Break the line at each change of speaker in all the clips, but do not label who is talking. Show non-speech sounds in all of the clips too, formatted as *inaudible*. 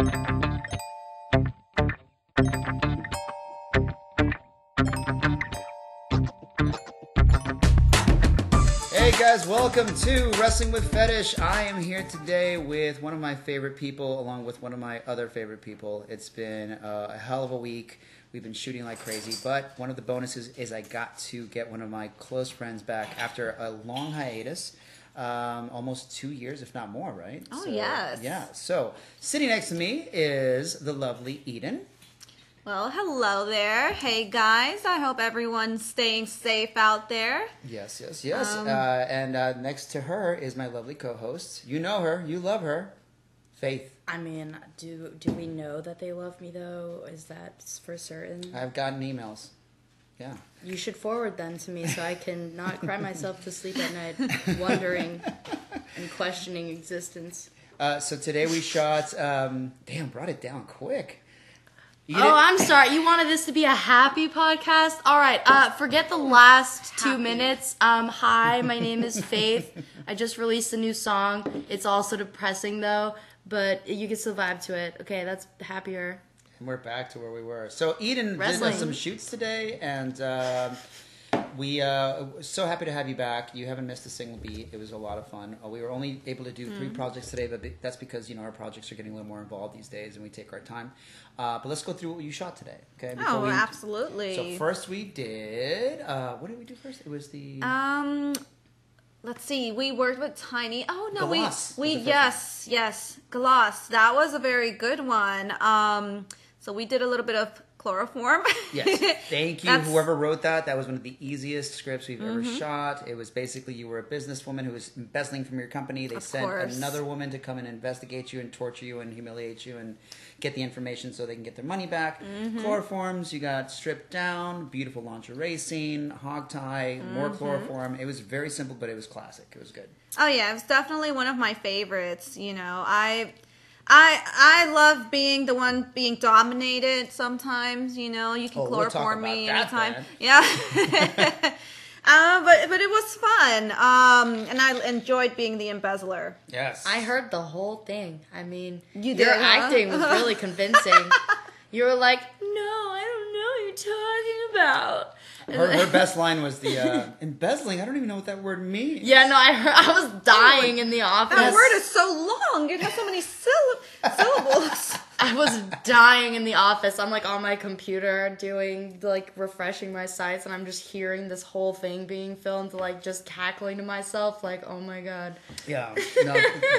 Hey guys, welcome to Wrestling with Fetish. I am here today with one of my favorite people, along with one of my other favorite people. It's been uh, a hell of a week. We've been shooting like crazy, but one of the bonuses is I got to get one of my close friends back after a long hiatus. Um, almost two years, if not more, right?
Oh, yes.
Yeah. So sitting next to me is the lovely Eden.
Well, hello there. Hey guys, I hope everyone's staying safe out there.
Yes, yes, yes.
Um,
uh, and uh, next to her is my lovely co-host. You know her, you love her, Faith.
I mean, do do we know that they love me though? Is that for certain?
I've gotten emails. Yeah.
You should forward them to me so I can not cry myself to sleep at night, wondering and questioning existence.
Uh, so today we shot. Um, damn, brought it down quick. You
Oh,
didn't-
I'm sorry. You wanted this to be a happy podcast? All right. Uh, forget the last two
Happy.
minutes. Um, hi, my name is Faith. I just released a new song. It's also depressing though, but you can still vibe to it. Okay, that's happier.
And we're back to where we were. So Eden did uh, some shoots today, and um we uh, so happy to have you back. You haven't missed a single beat. It was a lot of fun. Uh, we were only able to do three
Mm-hmm.
projects today, but that's because you know our projects are getting a little more involved these days, and we take our time. Uh, but let's go through what you shot today. Okay.
Oh,
we-
absolutely.
So first we did. Uh, what did we do first? It was the.
Um, let's see. We worked with Tiny. Oh no,
Gloss
we we yes yes Gloss. That was a very good one. Um, so we did a little bit of chloroform.
Yes. *laughs* Thank you,
Mm-hmm.
whoever wrote that. That was one of the easiest scripts we've ever shot. It was basically you were a businesswoman who was embezzling from your company. They
Of
sent
course.
another woman to come and investigate you and torture you and humiliate you and get the information so they can get their money back.
Mm-hmm.
Chloroforms, you got stripped down, beautiful lingerie scene, hog tie, more
Mm-hmm.
chloroform. It was very simple, but it was classic. It was good.
Oh yeah, it's definitely one of my favorites. You know, I, I, I love being the one being dominated. Sometimes, you know, you can
Oh, we'll talk
chloroform me
about that
anytime. Yeah. *laughs* uh, but but it was fun. Um, and I enjoyed being the embezzler.
Yes.
I heard the whole thing. I mean,
You
your
huh?
acting was really *laughs* convincing. You were like, "No, I don't know what you're talking about."
Her, her best line was the *laughs* uh, embezzling. I don't even know what that word means.
Yeah, no, I heard. I was dying in the office.
That word is so long. It has so many syllables.
I was dying in the office. I'm like on my computer doing like refreshing my sites, and I'm just hearing this whole thing being filmed, like just cackling to myself, like, "Oh my god."
Yeah. *laughs* No,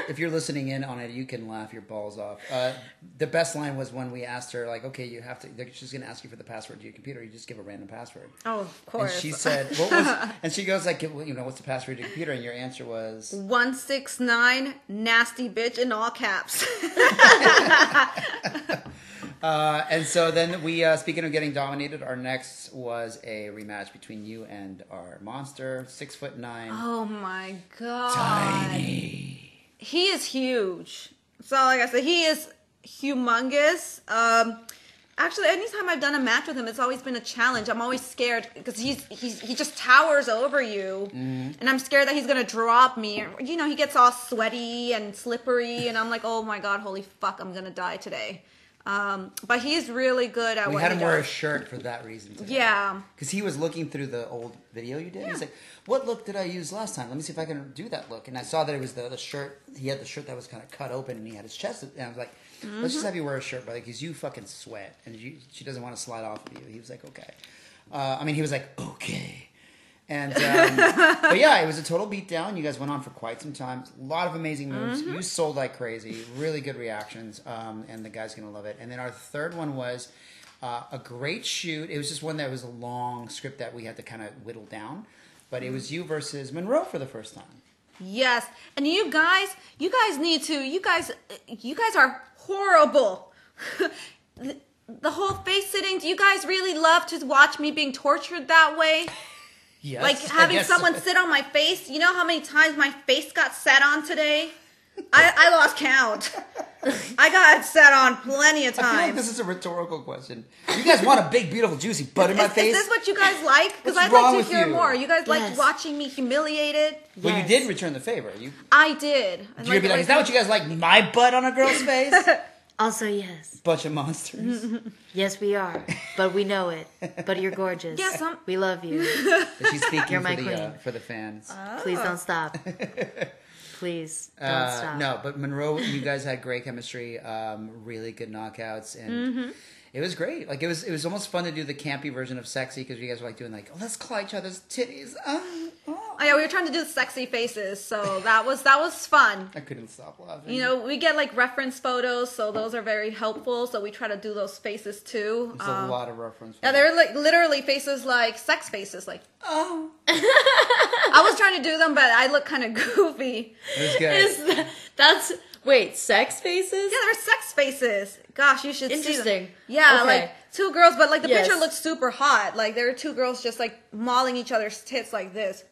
if you're listening in on it, you can laugh your balls off. Uh, the best line was when we asked her, like, okay, you have to, going to ask you for the password to your computer. You just give a random password.
Oh, of
And
course.
she said, what was, *laughs* and she goes, like, you know, what's the password to your computer? And your answer was,
One six nine nasty bitch in all caps. *laughs* *laughs*
uh, and so then we, uh, speaking of getting dominated, our next was a rematch between you and our monster, six foot nine.
oh my god.
Tiny.
he is huge. So like I said, he is humongous. Um, actually, anytime I've done a match with him, it's always been a challenge. I'm always scared because he's he's he just towers over you, and I'm scared that he's gonna drop me. You know, he gets all sweaty and slippery, and I'm like, oh my god, holy fuck, I'm gonna die today. Um, but he's really good at
We
what
had
he
him wear a shirt for that reason. Today.
Yeah.
Because he was looking through the old video you did. He's like, "What look did I use last time? Let me see if I can do that look." And I saw that it was the, the shirt. He had the shirt that was kind of cut open, and he had his chest. And I was like, "Let's
Mm-hmm.
just have you wear a shirt, brother, because you fucking sweat, and you, she doesn't want to slide off of you." He was like, "Okay." Uh, I mean, he was like, "Okay." And um, *laughs* but yeah, it was a total beatdown. You guys went on for quite some time. A lot of amazing moves.
Mm-hmm.
You sold like crazy. Really good reactions, um, and the guys gonna love it. And then our third one was uh, a great shoot. It was just one that was a long script that we had to kind of whittle down. But it was you versus Monroe for the first time.
Yes, and you guys, you guys need to. You guys, you guys are horrible. the, whole face sitting. Do you guys really love to watch me being tortured that way?
Yes,
Like having someone sit on my face. You know how many times my face got sat on today? I, I lost count. I got set on plenty of
I feel like
times.
this is a rhetorical question. You guys want a big, beautiful, juicy butt in my
Is,
face?
is this what you guys like? Because I'd
wrong
like to hear
you?
more. You guys like
Yes.
watching me humiliated?
well, you did return the favor. You
I did. I'd
you're gonna be like, is that what you guys like? My butt on a girl's *laughs* face?
Also, yes.
Bunch of monsters. *laughs*
Yes, we are. But we know it. But you're gorgeous.
Yes, I'm-
We love you.
But she's speaking
You're
for
my
the uh, for the fans.
Please don't stop. *laughs* Please don't
Uh,
stop.
no, but Monroe, you guys had great chemistry, um, really good knockouts, and
Mm-hmm.
It was great. Like it was, it was almost fun to do the campy version of sexy because you guys were like doing like, oh, let's claw each other's titties. Oh, oh.
Oh yeah, we were trying to do sexy faces, so that was that was fun. *laughs*
I couldn't stop laughing.
You know, we get like reference photos, so those are very helpful. So we try to do those faces too.
there's
Um,
a lot of reference.
yeah, they're like literally faces like sex faces. Like
oh,
I was trying to do them, but I look kind of *laughs* goofy.
it was good.
Is that, that's wait, sex faces?
Yeah, they're sex faces. Gosh, you should see
Interesting.
Yeah,
Okay.
like two girls, but like the
Yes.
picture looks super hot. Like there are two girls just like mauling each other's tits like this.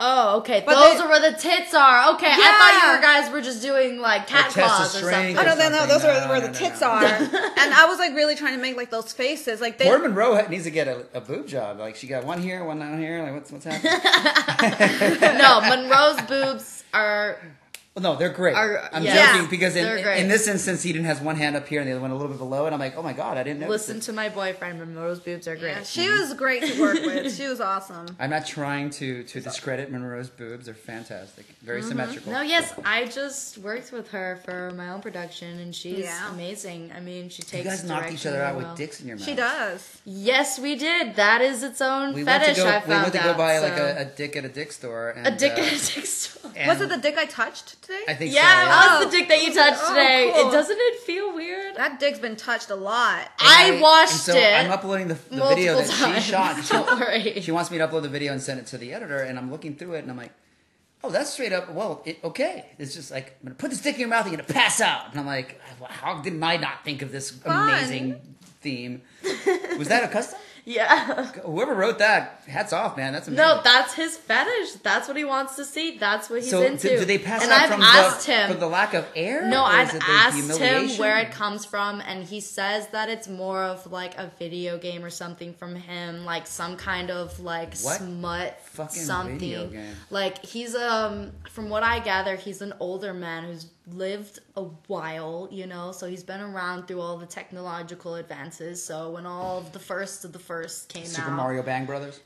Oh, okay.
But
Those
they-
are where the tits are. Okay, I thought you guys were just doing like cat
Or
claws
oh,
or something.
string.
I
Or
don't know. No,
something.
those are
No,
where
no,
the tits
no.
are. *laughs* and I was like really trying to make like those faces. Like they.
Poor Monroe needs to get a, a boob job. Like she got one here, one down here. Like what's what's happening? *laughs*
no, Monroe's boobs are
well, no, they're great.
Are-
I'm
yeah.
joking because in, in this instance, Eden has one hand up here and the other one a little bit below, and I'm like, oh my god, I didn't know.
listen to my boyfriend. Monroe's boobs are great.
Yeah, she was great to work with. *laughs* She was awesome.
I'm not trying to to discredit Monroe's boobs. They're fantastic, very mm-hmm. symmetrical.
No, yes, I just worked with her for my own production, and she's
Yeah.
amazing. I mean, she takes.
you
takes.
guys knocked each other out
really
with dicks in your mouth.
She does.
Yes, we did. That is its own
We went to
fetish.
go.
I
we
found
went to go
out,
buy like a, a dick at a dick store. And,
a dick
uh,
at a dick store.
Was it the dick I touched today?
I think
Yeah,
so.
that
Yeah.
was the dick that you touched
Oh,
today.
cool.
It doesn't it feel weird?
that dick's been touched a lot.
I
And
watched
and so
it
I'm uploading the, the video that
multiple
she
times.
shot. *laughs*
Don't worry.
She wants me to upload the video and send it to the editor, and I'm looking through it, and I'm like, "Oh, that's straight up. Well, it, okay. It's just like I'm gonna put this dick in your mouth, and you're gonna pass out." And I'm like, "How did I not think of this
Fun.
amazing theme?" *laughs* Was that a custom?
Yeah.
Whoever wrote that, hats off, man. That's amazing.
No, that's his fetish. That's what he wants to see. That's what he's
so
into.
do, do they pass
and
out
I've
from
asked
the,
him.
from the lack of air?
No, I've
is it the
asked him where it comes from, and he says that it's more of like a video game or something from him, like some kind of like
What
smut
fucking
something. Like he's um, from what I gather, he's an older man who's lived a while, you know, so he's been around through all the technological advances. So when all of the first of the first came
Super
out, Super
Mario Bang Brothers.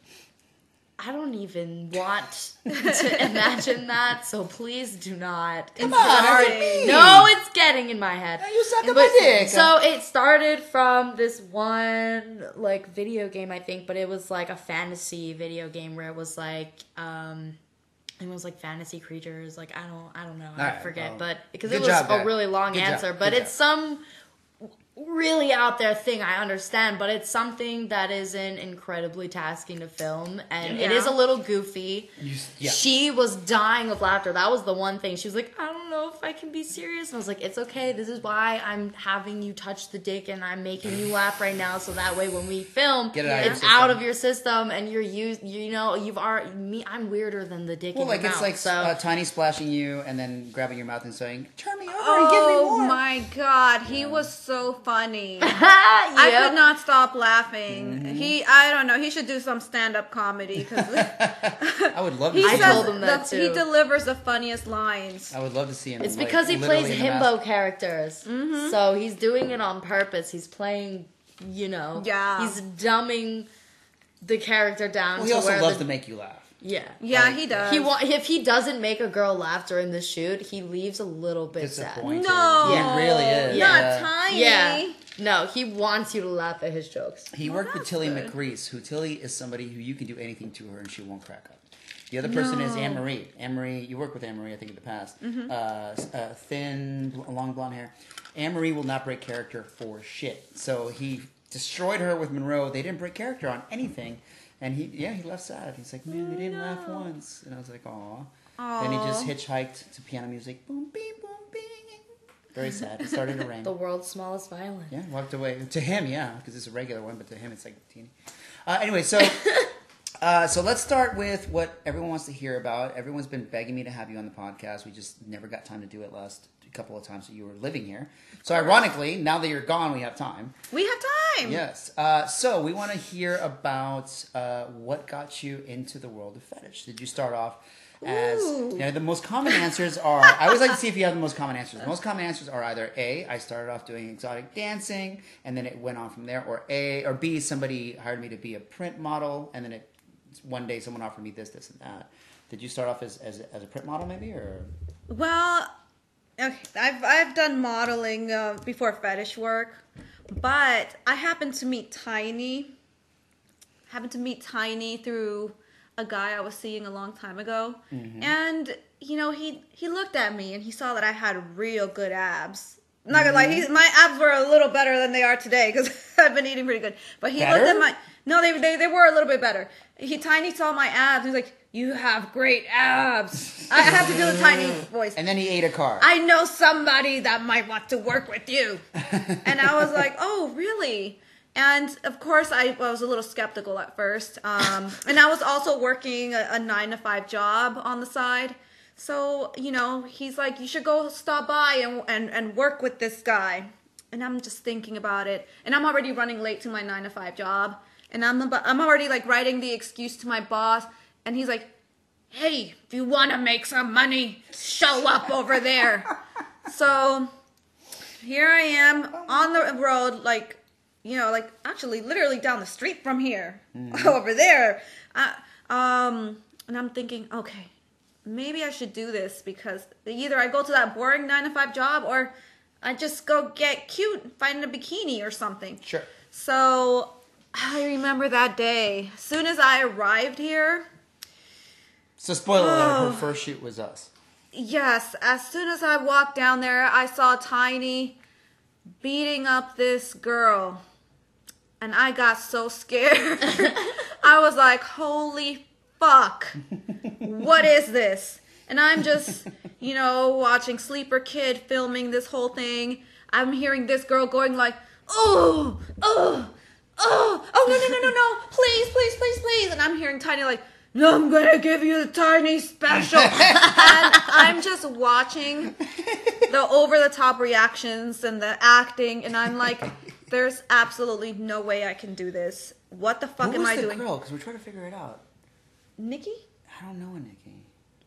I don't even want to *laughs* imagine that, so please do not.
Come
on, it's.
No, it's getting in my head.
you suck
But-
my dick.
So it started from this one like video game, I think, but it was like a fantasy video game where it was like um it was like fantasy creatures, like I don't I don't know, I
Alright,
forget,
well,
but because it was
job,
a really long
Good job,
answer,
good
but
job.
it's some really out there thing I understand, but it's something that isn't incredibly tasking to film and it
Yeah.
is a little goofy.
You yeah.
She was dying of laughter. That was the one thing. She was like, I don't know if I can be serious. And I was like, it's okay. This is why I'm having you touch the dick and I'm making you laugh right now. So that way when we film,
Get it out
it's
system.
out of your system and you're used, you know, you've already, me, I'm weirder than the dick
Well, like it's
mouth.
like
so.
uh, Tiny splashing you and then grabbing your mouth and saying, "Turn me over and give me
Oh my god, he was so funny. *laughs* I could not stop laughing.
Mm-hmm.
He, I don't know, he should do some stand-up comedy because *laughs* *laughs*
I would love to.
he
see
I told him that
the-
too.
he delivers the funniest lines.
I would love to see him.
It's
like,
because he plays
in the
himbo
mask.
characters. So he's doing it on purpose. He's playing, you know,
Yeah.
he's dumbing the character down
Well, he
to
also
where
loves
the,
to make you laugh.
Yeah.
Yeah,
Like,
he does.
He wa- if he doesn't make a girl laugh during the shoot, he leaves a little bit sad.
Disappointed.
no,
He really is.
Not tiny.
Yeah. No, he wants you to laugh at his jokes.
He worked with Tilly
good.
McGreese, who Tilly is somebody who you can do anything to her and she won't crack up. The other person is Anne Marie. Anne Marie, you worked with Anne Marie, I think, in the past.
Mm-hmm.
Uh, uh, thin, bl- long blonde hair. Anne Marie will not break character for shit. So he destroyed her with Monroe. They didn't break character on anything. And he, yeah, he left sad. He's like, man, they didn't laugh once. And I was like, aw. Then he just hitchhiked to piano music. Boom, beep, boom, bing. Very sad. It started to rain. *laughs*
The world's smallest violin.
Yeah, walked away. To him, yeah, because it's a regular one, but to him, it's like teeny. Uh, anyway, so *laughs* uh, so let's start with what everyone wants to hear about. Everyone's been begging me to have you on the podcast. We just never got time to do it last couple of times that you were living here. So ironically, now that you're gone, we have time.
We have time.
Yes. Uh, so we want to hear about uh, what got you into the world of fetish. Did you start off as
Ooh.
you know, the most common answers are. I always like to see if you have the most common answers. The most common answers are either A, I started off doing exotic dancing, and then it went on from there, or A, or B, somebody hired me to be a print model, and then it one day someone offered me this, this, and that. Did you start off as as, as a print model, maybe, or
Well, okay, I've I've done modeling uh, before fetish work, but I happened to meet Tiny. Happened to meet Tiny through a guy I was seeing a long time ago, and you know he he looked at me and he saw that I had real good abs. I'm not gonna lie, he, my abs were a little better than they are today because *laughs* I've been eating pretty good. But he looked at my no, they, they they were a little bit better. He Tiny saw my abs. He's like, "You have great abs." I have to do a Tiny voice.
and then he ate a car.
I know somebody that might want to work with you. *laughs* and I was like, oh, really? And of course, I, I was a little skeptical at first. Um, and I was also working a, a nine to five job on the side. So, you know, he's like, you should go stop by and, and, and work with this guy. And I'm just thinking about it. And I'm already running late to my nine to five job. And I'm, I'm already like writing the excuse to my boss. And he's like, hey, if you want to make some money, show up over there. *laughs* so here I am on the road, like, you know, like actually literally down the street from here, *laughs* over there. I, um, and I'm thinking, okay, maybe I should do this because either I go to that boring nine to five job or I just go get cute, find a bikini or something.
sure.
So I remember that day. As soon as I arrived here,
So spoiler alert: her *sighs* first shoot was us.
Yes, as soon as I walked down there, I saw Tiny beating up this girl. And I got so scared. *laughs* I was like, holy fuck. What is this? And I'm just, you know, watching Sleeper Kid filming this whole thing. I'm hearing this girl going like, oh, oh, oh, oh, no, no, no, no, no, please, please, please, please. And I'm hearing Tiny like, I'm gonna give you the Tiny special. and I'm just watching the over the top reactions and the acting, and I'm like, there's absolutely no way I can do this. What the fuck
Who
am
was
I
the
doing?
girl? Because we're trying to figure it out.
Nikki?
I don't know a Nikki.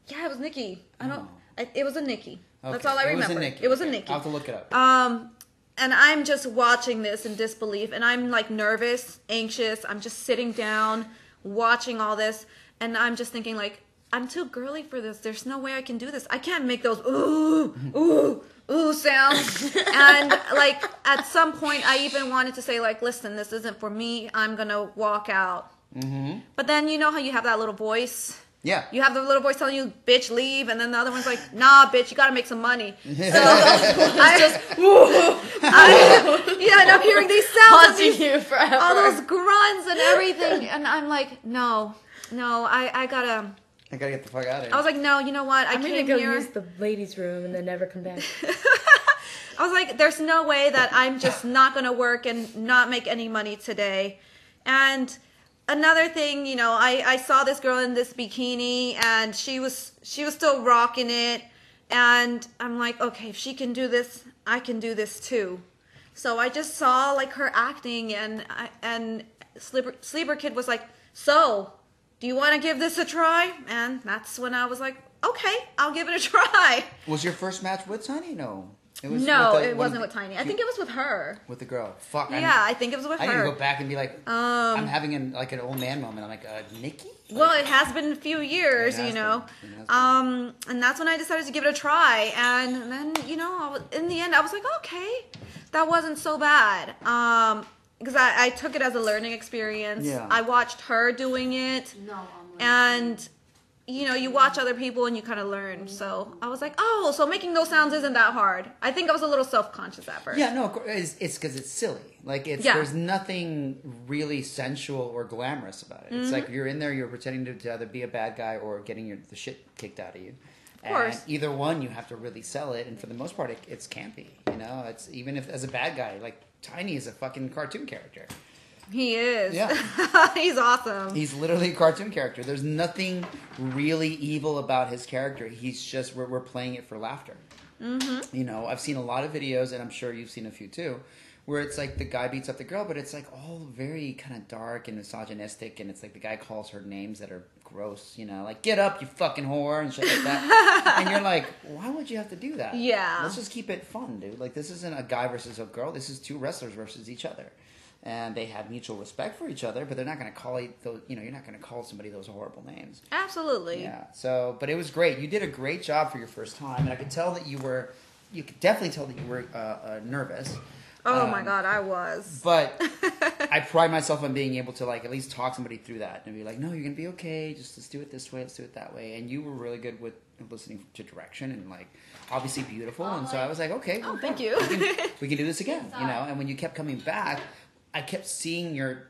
Yeah, it was Nikki. I don't.
Oh.
I, it was a Nikki. That's
Okay,
all I
it was a
remember.
Nikki.
It was a
Okay,
Nikki.
I'll have to look it up.
Um, and I'm just watching this in disbelief, and I'm like nervous, anxious. I'm just sitting down, watching all this, and I'm just thinking like, I'm too girly for this. There's no way I can do this. I can't make those ooh, ooh, ooh sounds. *laughs* and like at some point, I even wanted to say like, listen, this isn't for me. I'm gonna walk out.
Mm-hmm.
But then you know how you have that little voice.
Yeah.
You have the little voice telling you, "Bitch, leave," and then the other one's like, "Nah, bitch, you gotta make some money." *laughs* So I just, *laughs* I, yeah, and I'm hearing these sounds,
Haunting
these,
you forever.
all those grunts and everything, and I'm like, "No, no, I, I gotta."
I gotta get the fuck out of here.
I was like, "No, you know what? I
I'm gonna go
here."
use the ladies' room and then never come back. *laughs*
I was like, there's no way that I'm just not going to work and not make any money today. And another thing, you know, I, I saw this girl in this bikini and she was she was still rocking it. And I'm like, okay, if she can do this, I can do this too. So I just saw like her acting and I, and Sleeper, Sleeper Kid was like, so do you want to give this a try? And that's when I was like, okay, I'll give it a *laughs* try.
was your first match with Tiny? No. It was
no,
the,
it wasn't
of
with Tiny. I think it was with her.
with the girl. Fuck. I
Yeah, I think it was with her.
I need to go back and be like,
Um,
I'm having an like an old man moment. I'm like, uh, Nikki.
Well, it has been a few years, you know.
been. It has been.
Um, and that's when I decided to give it a try. And then, you know, I was, in the end, I was like, okay, that wasn't so bad. Um, because I, I took it as a learning experience.
Yeah.
I watched her doing it,
No, I'm
and you know, you watch other people and you kind of learn. So I was like, oh, so making those sounds isn't that hard. I think I was a little self conscious at first.
Yeah, no, of course, it's it's because it's silly. Like it's
Yeah.
there's nothing really sensual or glamorous about it.
Mm-hmm.
It's like you're in there, you're pretending to, to either be a bad guy or getting your the shit kicked out of you. Of
course.
either one, you have to really sell it, and for the most part, it, it's campy. You know, it's even if as a bad guy, like Tiny is a fucking cartoon character.
He is.
Yeah. *laughs*
He's awesome.
He's literally a cartoon character. There's nothing really evil about his character. He's just we're, we're playing it for laughter. Mm-hmm. You know, I've seen a lot of videos, and I'm sure you've seen a few too, where it's like the guy beats up the girl, but it's like all very kind of dark and misogynistic, and it's like the guy calls her names that are gross, you know, like "get up, you fucking whore" and shit like that. *laughs* and you're like, why would you have to do that?
Yeah.
let's just keep it fun, dude. Like this isn't a guy versus a girl. This is two wrestlers versus each other. And they have mutual respect for each other, but they're not going to call it those. You know, you're not going to call somebody those horrible names.
Absolutely.
Yeah. So, but it was great. You did a great job for your first time, and I could tell that you were. You could definitely tell that you were uh, uh, nervous.
Oh
Um,
my god, I was.
But *laughs* I pride myself on being able to like at least talk somebody through that and be like, no, you're gonna be okay. Just let's do it this way. Let's do it that way. And you were really good with listening to direction and like obviously beautiful. and so I was like, okay,
Oh,
well,
thank you.
we can, we can do this again, you know. *laughs* And when you kept coming back, I kept seeing your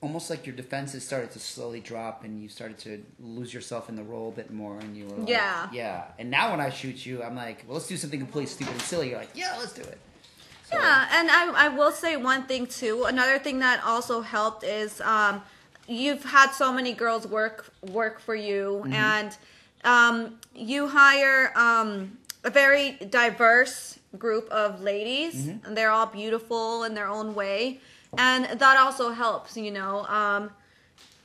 almost like your defenses started to slowly drop, and you started to lose yourself in the role a bit more, and you were like,
Yeah.
yeah. And now when I shoot you, I'm like, well, let's do something completely stupid and silly. You're like, yeah, let's do it.
Yeah, and I, I will say one thing too. Another thing that also helped is um, you've had so many girls work work for you,
Mm-hmm.
and um, you hire um, a very diverse group of ladies,
Mm-hmm.
and they're all beautiful in their own way, and that also helps. You know, um,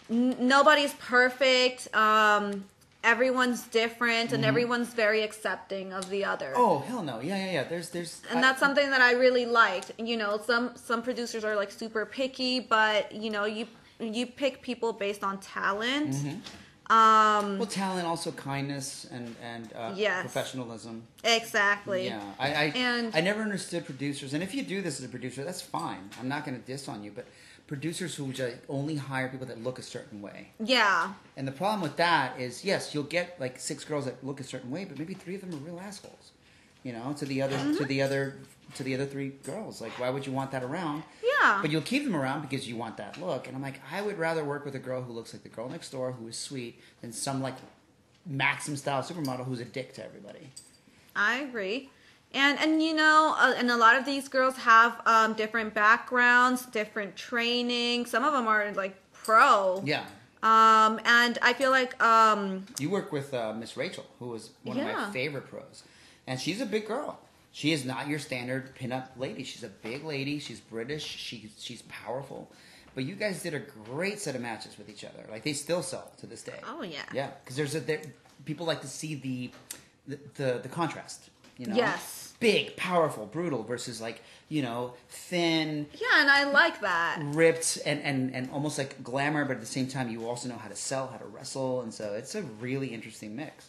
n- nobody's perfect. Um, everyone's different, and everyone's very accepting of the other
Mm-hmm. Oh hell no! Yeah, yeah, yeah. There's, there's.
and
I-
that's something that I really liked. You know, some some producers are like super picky, but you know, you you pick people based on talent. Um,
Well, talent, also kindness and and uh,
Yes.
professionalism.
exactly.
Yeah, I I,
And-
I never understood producers, and if you do this as a producer, that's fine. I'm not going to diss on you, but producers who just only hire people that look a certain way,
Yeah.
and the problem with that is, yes, you'll get like six girls that look a certain way, but maybe three of them are real assholes. You know, to the other
Mm-hmm.
to the other to the other three girls. Like, why would you want that around?
Yeah.
But you'll keep them around because you want that look. And I'm like, I would rather work with a girl who looks like the girl next door, who is sweet, than some like Maxim style supermodel who's a dick to everybody.
I agree. And and you know, uh, and a lot of these girls have um, different backgrounds, different training. Some of them are like pro.
Yeah.
Um, and I feel like um,
You work with uh, Miss Rachel, who was one of my favorite pros, and she's a big girl. She is not your standard pinup lady. She's a big lady. She's British. She she's powerful. But you guys did a great set of matches with each other. Like they still sell to this day.
Oh, yeah.
Yeah, because there's a there, people like to see the the, the the contrast. You know.
Yes.
Big, powerful, brutal versus like you know thin,
yeah, and I like that.
ripped and, and, and almost like glamour, but at the same time, you also know how to sell, how to wrestle, and so it's a really interesting mix.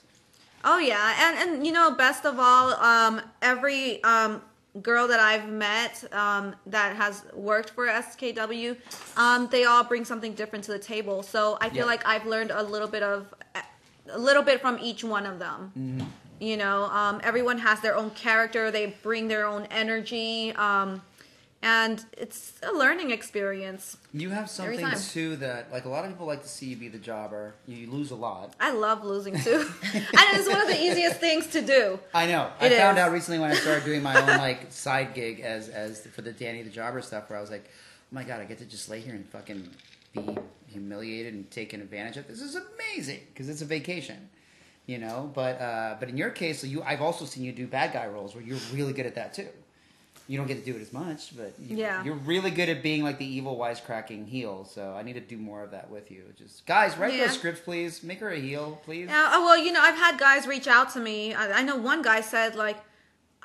Oh yeah, and and you know, best of all, um, every um, girl that I've met um, that has worked for SKW, um, they all bring something different to the table. So I feel
Yeah.
like I've learned a little bit of a little bit from each one of them.
Mm-hmm.
You know, um, everyone has their own character. They bring their own energy, um, and it's a learning experience.
You have something too that, like, a lot of people like to see you be the jobber. You lose a lot.
I love losing too, *laughs* and it's one of the easiest things to do.
I know. I
It
found out recently when I started doing my own *laughs* like side gig as as for the Danny the Jobber stuff, where I was like, oh my god, I get to just lay here and fucking be humiliated and taken advantage of. This is amazing because it's a vacation, you know. But uh, but in your case, so you I've also seen you do bad guy roles where you're really good at that too. You don't get to do it as much, but you,
Yeah.
you're really good at being like the evil wisecracking heel. So I need to do more of that with you. Just guys, write
Yeah.
those scripts, please. Make her a heel, please.
Yeah, oh, well, you know, I've had guys reach out to me. I, I know one guy said like,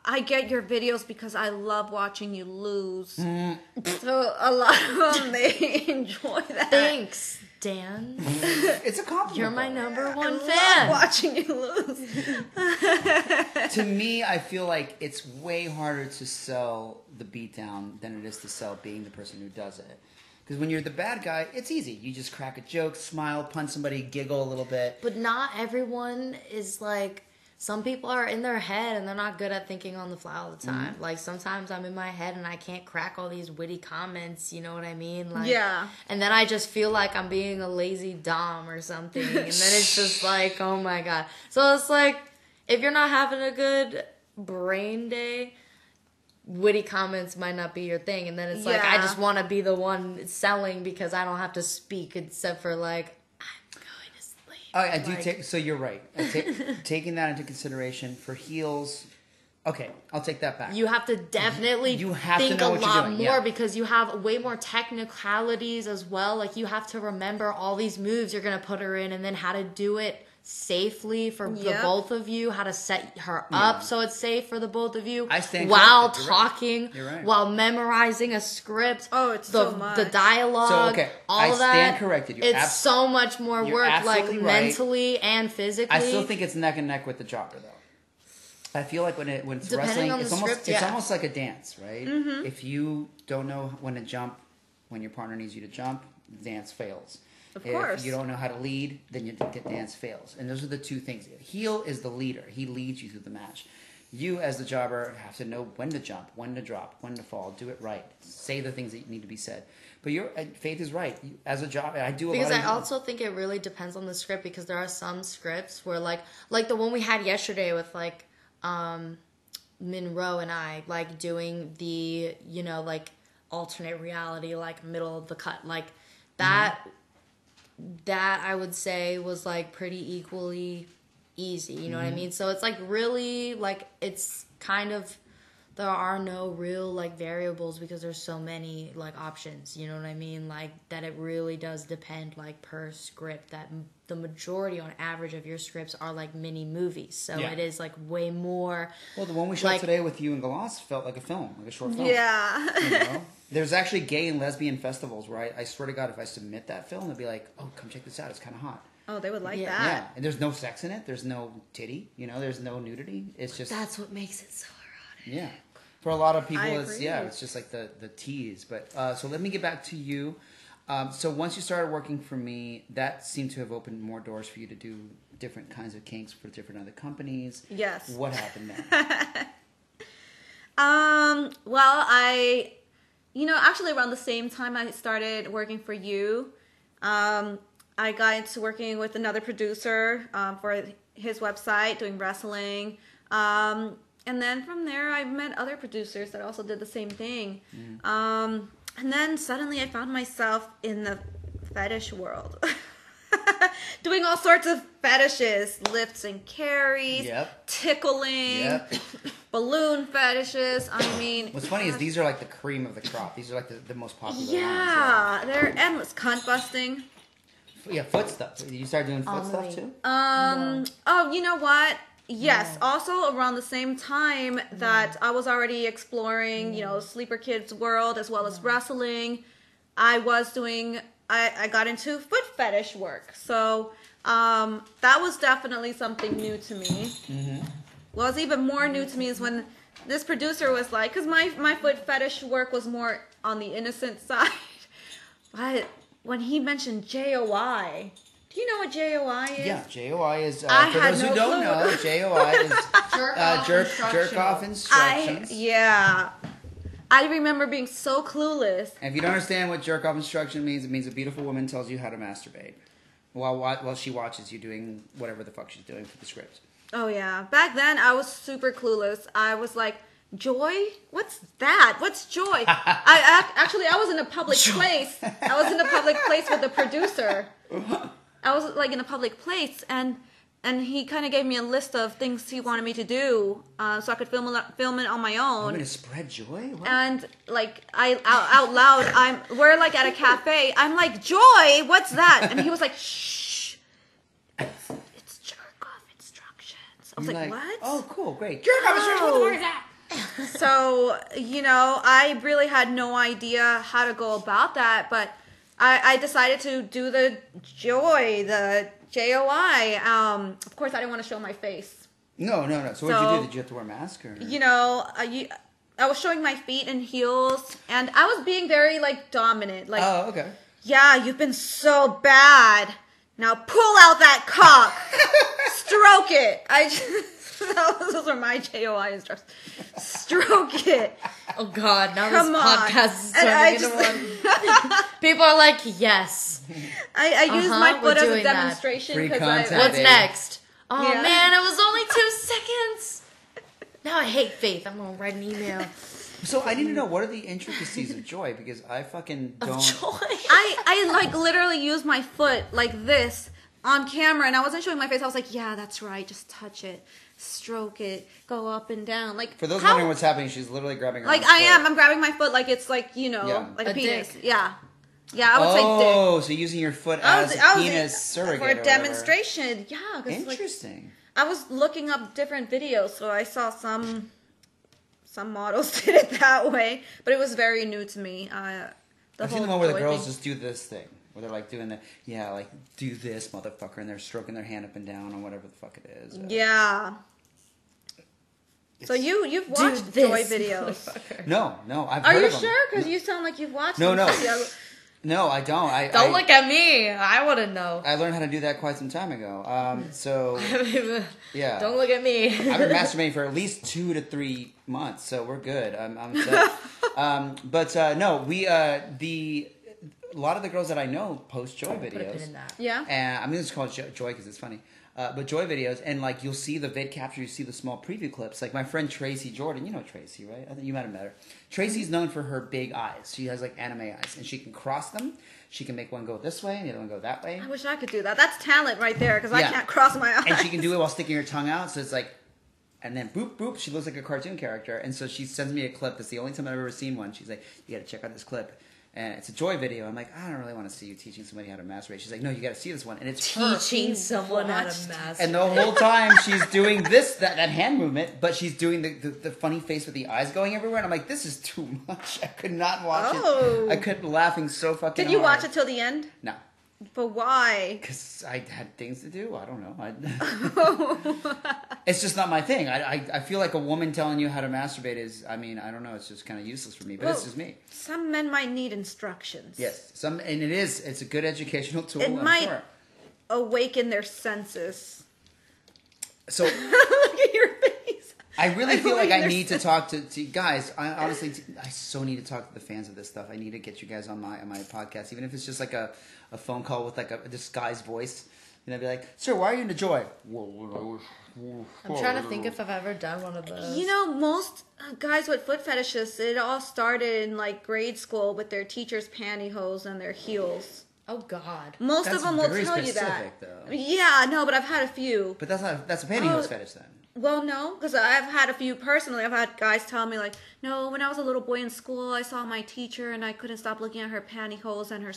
"I get your videos because I love watching you lose."
Mm-hmm.
So a lot of them they *laughs* enjoy that.
Thanks, Dan. Mm.
It's a compliment.
You're my number
I
one
love
fan.
watching you lose. *laughs*
to me, I feel like it's way harder to sell the beatdown than it is to sell being the person who does it. Because when you're the bad guy, it's easy. You just crack a joke, smile, punch somebody, giggle a little bit.
But not everyone is like. Some people are in their head and they're not good at thinking on the fly all the time.
Mm-hmm.
Like sometimes I'm in my head and I can't crack all these witty comments. You know what I mean? Like,
Yeah.
And then I just feel like I'm being a lazy dom or something, and then it's *laughs* just like, oh my god. So it's like, if you're not having a good brain day, witty comments might not be your thing and then it's like i just want to be the one selling because i don't have to speak except for like i'm going to sleep Oh,
I, I do
Like-
take. So you're right. I take, *laughs* taking that into consideration for heels, Okay, I'll take that back.
You have to definitely
You have to
think
know
a lot more
yeah.
because you have way more technicalities as well. Like you have to remember all these moves you're gonna put her in, and then how to do it safely for the both of you. How to set her up so it's safe for the both of you.
I stand
while
corrected. You're right.
talking,
You're right.
while memorizing a script.
Oh, it's
the
so much.
the dialogue.
So, okay,
all
I
of that.
stand corrected. You're
it's
abs-
so much more work, like
right.
mentally and physically.
I still think it's neck and neck with the jobber though. I feel like when it when it's
Depending
wrestling, it's almost
script,
it's almost like a dance, right?
Mm-hmm.
If you don't know when to jump, when your partner needs you to jump, the dance fails.
Of
if
course.
you don't know how to lead, then your dance fails. And those are the two things. Heel is the leader; he leads you through the match. You, as the jobber, have to know when to jump, when to drop, when to fall. Do it right. Say the things that need to be said. But your Faith is right. As a jobber, I do a
because I
of
also think it really depends on the script because there are some scripts where like like the one we had yesterday with like um Monroe and I like doing the you know like alternate reality like middle of the cut like that that I would say was like pretty equally easy you know what I mm-hmm. mean? So it's like really like it's kind of there are no real like variables because there's so many like options you know what i mean like that it really does depend like per script that m- the majority on average of your scripts are like mini movies so
Yeah.
it is like way more
Well, the one we shot
like-
today with you and Galance felt like a film, like a short film.
Yeah.
You know? *laughs* There's actually gay and lesbian festivals where I, I swear to God, if I submit that film, they'll be like, "Oh, come check this out. It's kind of hot."
oh, they would like
Yeah.
that.
Yeah, and there's no sex in it. There's no titty. You know, there's no nudity. It's just
that's what makes it so erotic
yeah. For a lot of people, it's yeah, it's just like the the tease. But uh, so let me get back to you. Um, so once you started working for me, that seemed to have opened more doors for you to do different kinds of kinks for different other companies.
Yes.
What happened there? *laughs*
Um, well, I, you know, actually around the same time I started working for you, um, I got into working with another producer um, for his website doing wrestling. Um, and then from there, I met other producers that also did the same thing. Um, and then suddenly I found myself in the fetish world. *laughs* Doing all sorts of fetishes, lifts and carries,
Yep.
tickling,
Yep. *coughs*
balloon fetishes. I mean,
What's funny is these are like the cream of the crop. These are like the, the most popular. ones,
yeah, they're endless. Cunt busting.
yeah. Foot stuff. You started doing foot
On
stuff too.
Um. Oh, you know what? Yes. Also, around the same time that I was already exploring, you know, sleeper kids world as well as wrestling, I was doing. I I got into foot fetish work. So, um, that was definitely something new to me. What was even more new to me is when this producer was like, because my my foot fetish work was more on the innocent *laughs* side, but when he mentioned JOI, you know what JOI is?
Yeah, JOI is. Uh,
I
for
had
those
no
who don't know, JOI is
jerk *laughs*
uh, jerk jerk off
I
instructions.
yeah. I remember being so clueless.
And if you don't understand what jerk off instruction means, it means a beautiful woman tells you how to masturbate while while she watches you doing whatever the fuck she's doing for the script.
Oh yeah. Back then I was super clueless. I was like, joy? What's that? What's joy? *laughs* I ac- actually I was in a public place. I was in a public place with the producer. *laughs* I was like in a public place and and he kind of gave me a list of things he wanted me to do uh, so I could film it, film it on my own.
I'm gonna spread joy. What?
and like I out, out loud, I'm we're like at a cafe. I'm like, Joy, what's that? And he was like, Shh, it's, it's jerk off instructions. I was
You're
like, what?
Oh, cool, great. Jerk off instructions. What the fuck is that?
So you know, I really had no idea how to go about that, but I, I decided to do the Joy, the J O I. Um, of course, I didn't want to show my face.
No, no, no. So, what did you
So-
do? Did you have to wear a mask or?
you know, I, you, I was showing my feet and heels, and I was being very like dominant. Like,
Oh, okay.
yeah, you've been so bad. Now pull out that cock, *laughs* stroke it. I *laughs* just, *laughs* those are my JOI instructions. Stroke it.
oh god now
Come
this
on.
podcast is turning into one *laughs* people are like yes
I, I used
Uh-huh,
my foot as a demonstration
Free
because I,
what's
baby.
next oh
Yeah.
man it was only two *laughs* seconds now i hate faith i'm gonna write an email
So I need to know what are the intricacies of joy because I fucking don't.
joy
I, I like literally use my foot like this on camera and I wasn't showing my face. I was like, yeah, that's right. Just touch it. Stroke it, go up and down. Like
For those
how-
wondering what's happening, she's literally grabbing her
like I
foot.
am. I'm grabbing my foot like it's like you know,
Yeah.
like a,
A
penis.
dick.
Yeah, yeah. I would say dick.
Oh, so using your foot
I
as
was,
a
I was
penis surrogate
for
or
a
whatever.
demonstration. Yeah, 'cause, like
Interesting.
I was looking up different videos, so I saw some some models *laughs* did it that way, but it was very new to me. Uh, the
I've
whole
seen the one where the
joy
girls
thing.
just do this thing, where they're like doing the yeah, like do this motherfucker, and they're stroking their hand up and down on whatever the fuck it is. Uh,
Yeah. So you you've watched
this,
joy videos.
No, no, I've
Are
heard
you
of
sure? Because you sound like you've watched.
No,
them.
no.
Yeah. *laughs*
No, I don't. I
Don't
I,
look at me. I wouldn't know.
I learned how to do that quite some time ago. Um, so *laughs* yeah,
Don't look at me.
I've been *laughs* masturbating for at least two to three months, so we're good. I'm, I'm set. um, but uh, no, we uh, the a lot of the girls that I know post joy
Put a pin
videos.
in that.
Yeah.
And I'm gonna just call it Joy because it's funny. Uh, but Joy videos, and like you'll see the vid capture, you see the small preview clips. Like my friend Tracy Jordan, you know Tracy, right? I think you might have met her. Tracy's known for her big eyes. She has like anime eyes, and she can cross them. She can make one go this way and the other one go that way,
I wish I could do that. That's talent right there because I can't cross my eyes.
and she can do it while sticking her tongue out. So it's like, and then boop boop, she looks like a cartoon character. And so she sends me a clip. That's the only time I've ever seen one. She's like, you got to check out this clip. And it's a joy video. I'm like, I don't really want to see you teaching somebody how to masturbate. She's like, no, you got to see this one. And it's her.
Teaching someone how to
watched-
masturbate.
And the whole time she's doing this, that, that hand movement, but she's doing the, the, the funny face with the eyes going everywhere. And I'm like, this is too *laughs* much. I could not watch
Oh.
it. I oh. kept laughing so fucking
Did you
hard.
watch it till the end?
No.
But why?
Because I had things to do. I don't know. I, *laughs* *laughs* it's just not my thing. I, I, I feel like a woman telling you how to masturbate is, I mean, I don't know. It's just kind of useless for me, but it's just me.
Some men might need instructions.
Yes. Some, and it is. It's a good educational tool.
It
I'm
might-
sure.
Awaken their senses.
So *laughs*
Look at your face.
I really feel like I need to talk to, to guys. I honestly, I so need to talk to the fans of this stuff. I need to get you guys on my on my podcast, even if it's just like a, a phone call with like a, disguised voice. And I'd be like, "Sir, why are you into joy?"
I'm trying to think if I've ever done one of those.
You know, most uh, guys with foot fetishes, it all started in like grade school with their teacher's pantyhose and their heels.
oh God.
Most
That's
of them will
very
tell you that.
though.
Yeah, no, but I've had a few.
But that's not that's a pantyhose
Oh.
fetish then.
Well, no, because I've had a few personally. I've had guys tell me like, no, when I was a little boy in school, I saw my teacher and I couldn't stop looking at her pantyhose and her,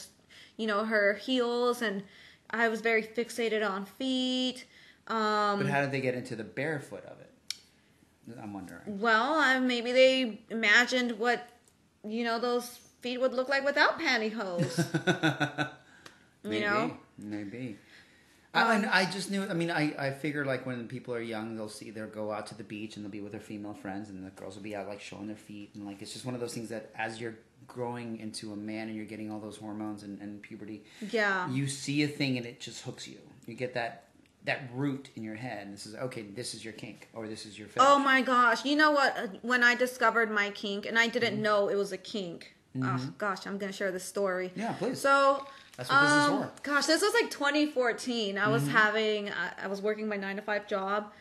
you know, her heels, and I was very fixated on feet. Um,
But how did they get into the barefoot of it? I'm wondering.
well, uh, maybe they imagined what, you know, those feet would look like without pantyhose. *laughs*
Maybe,
know?
maybe. I, I just knew. I mean, I, I figure like when people are young, they'll see they'll go out to the beach and they'll be with their female friends, and the girls will be out like showing their feet, and like it's just one of those things that as you're growing into a man and you're getting all those hormones and, and puberty,
yeah.
you see a thing and it just hooks you. You get that that root in your head, and this is okay. This is your kink, or this is your fetish.
Oh my gosh! You know what? Uh, When I discovered my kink, and I didn't
Mm-hmm.
know it was a kink. Oh gosh, I'm gonna share this story.
Yeah, please.
So,
That's what this is
um,
for. Mm-hmm.
gosh, this was like 2014. I was having, I, I was working my nine to five job.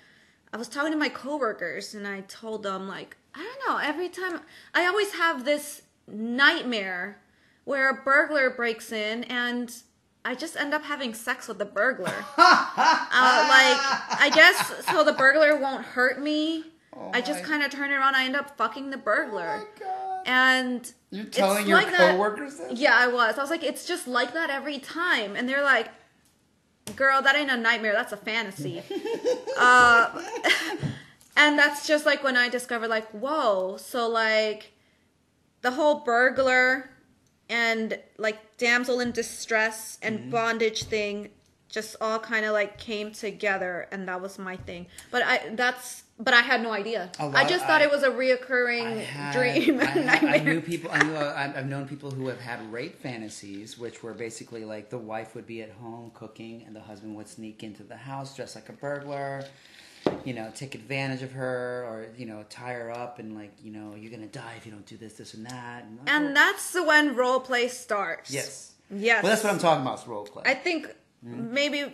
I was talking to my coworkers, and I told them like, I don't know. Every time, I always have this nightmare where a burglar breaks in and. I just end up having sex with the burglar. *laughs* uh, like, I guess so the burglar won't hurt me. I just kind of turn around. I end up fucking the burglar.
Oh my God.
And
You're
it's
telling your
like that-
coworkers this?
Yeah, I was. I was like, it's just like that every time. And they're like, girl, that ain't a nightmare. That's a fantasy. *laughs* uh, *laughs* and that's just like when I discovered, like, whoa. So, like, the whole burglar and, like, damsel in distress and
Mm-hmm.
bondage thing just all kind of, like, came together. And that was my thing. But I, that's, but I had no idea. I just thought
I-
it was a reoccurring
had-
dream
I, had- I knew people. I knew. I've known people who have had rape fantasies, which were basically like the wife would be at home cooking, and the husband would sneak into the house dressed like a burglar. You know, take advantage of her, or you know, tie her up, and like, you know, you're gonna die if you don't do this, this, and that. And,
And that's when role play starts.
yes,
Yes.
well, that's what I'm talking about. Is role play.
I think
Mm-hmm.
maybe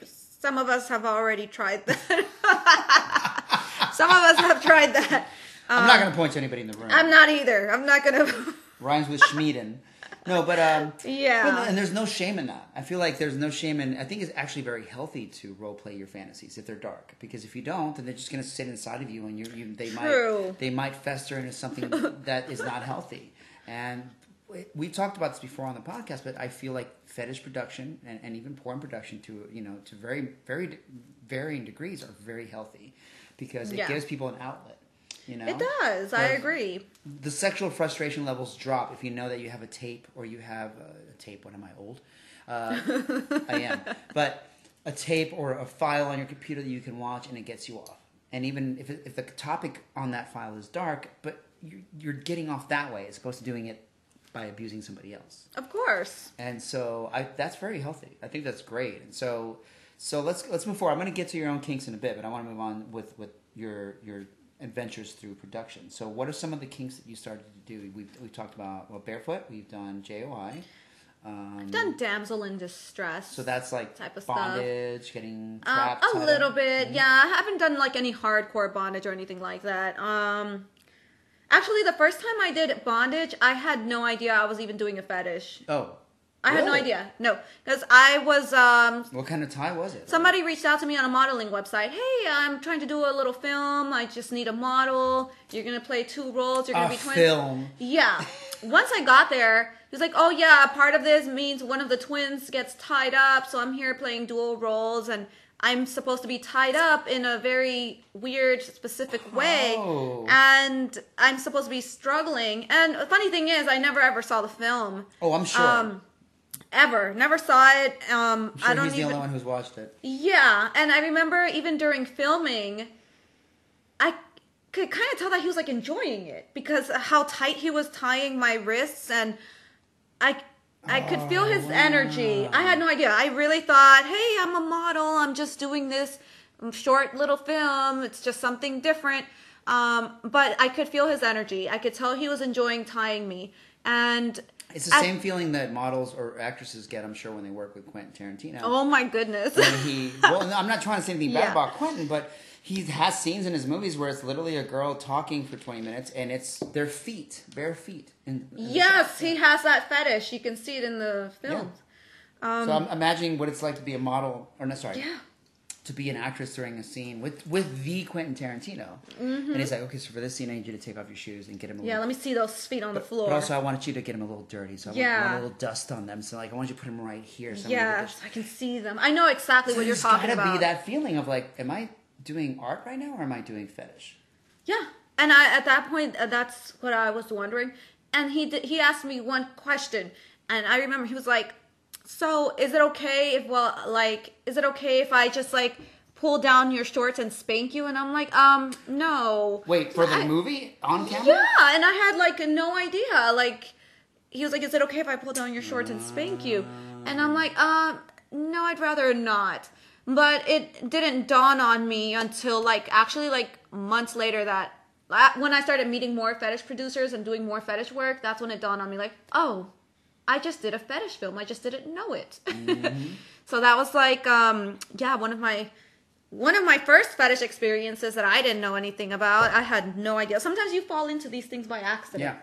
some of us have already tried that. *laughs* some of us have tried that.
I'm not gonna point to anybody in the room.
I'm not either. I'm not gonna. *laughs*
Rhymes with Schmieden. No, but um,
Yeah.
but and there's no shame in that. I feel like there's no shame in. I think it's actually very healthy to role play your fantasies if they're dark, because if you don't, then they're just gonna sit inside of you, and you, you they
True.
might they might fester into something *laughs* that is not healthy. And we- we've talked about this before on the podcast, but I feel like fetish production and, and even porn production to you know to very very varying degrees are very healthy because it
Yeah.
gives people an outlet. You know,
It does. I agree.
the sexual frustration levels drop if you know that you have a tape or you have a, a tape. What am I old? Uh, I am, *laughs* but a tape or a file on your computer that you can watch and it gets you off. And even if, it, if the topic on that file is dark, but you're, you're getting off that way as opposed to doing it by abusing somebody else.
Of course.
And so I, that's very healthy. I think that's great. And so, so let's let's move forward. I'm going to get to your own kinks in a bit, but I want to move on with with your your adventures through production. So, what are some of the kinks that you started to do? We've we've talked about well, barefoot. We've done JOI. Um,
Done damsel in distress.
so that's like
type of stuff.
bondage, getting
Um,
trapped.
a little bit,
Mhm.
yeah. I haven't done like any hardcore bondage or anything like that. Um, actually, the first time I did bondage, I had no idea I was even doing a fetish.
Oh,
I had no
really?
idea. No, because I was um,
What kind of tie was it?
Somebody reached out to me on a modeling website. Hey, I'm trying to do a little film. I just need a model. You're gonna play two roles. You're gonna
a
be twins.
film.
Yeah. Once I got there, he was like, "Oh yeah, part of this means one of the twins gets tied up, so I'm here playing dual roles, and I'm supposed to be tied up in a very weird, specific way,
Oh.
and I'm supposed to be struggling." And the funny thing is, I never ever saw the film.
Oh, I'm sure.
Um, ever, never saw it. Um,
sure
I don't
he's the
even.
only one who's watched it.
Yeah, and I remember even during filming, I could kind of tell that he was like enjoying it because how tight he was tying my wrists, and I I could feel his
Oh,
energy. I had no idea. I really thought, hey, I'm a model. I'm just doing this short little film. It's just something different. Um, but I could feel his energy. I could tell he was enjoying tying me, and
It's the
at-
same feeling that models or actresses get, I'm sure, when they work with Quentin Tarantino.
Oh my goodness.
when he *laughs* well i'm not trying to say anything bad
Yeah.
about quentin but he has scenes in his movies where it's literally a girl talking for 20 minutes and it's their feet bare feet in, in
Yes, he has that fetish. You can see it in the films.
so um, i'm imagining what it's like to be a model or no sorry
Yeah.
To be an actress during a scene with with the quentin tarantino and he's like okay so for this scene i need you to take off your shoes and get him a
Mm-hmm. Yeah,
little
let me see those feet on the floor.
but also, I wanted you to get him a little dirty, so I want-
Yeah.
want, a little dust on them. So, like, I want you to put him right here. So get this-
I can see them. I know exactly
So
what you're talking
gotta
about.
be that feeling of like, am I doing art right now, or am I doing fetish?
Yeah, and I at that point uh, that's what I was wondering. And he did, he asked me one question, and I remember he was like, "So is it okay if well like is it okay if I just like pull down your shorts and spank you?" And I'm like, "Um, no."
Wait, for the
I-
movie on camera?
Yeah, and I had like no idea. Like he was like, "Is it okay if I pull down your shorts and spank you?" And I'm like, "Uh, no, I'd rather not." But it didn't dawn on me until like actually like months later that uh, when I started meeting more fetish producers and doing more fetish work, that's when it dawned on me like, "Oh, I just did a fetish film. I just didn't know it." *laughs* so that was like um yeah, one of my one of my first fetish experiences that I didn't know anything about. I had no idea. Sometimes you fall into these things by accident.
Yeah.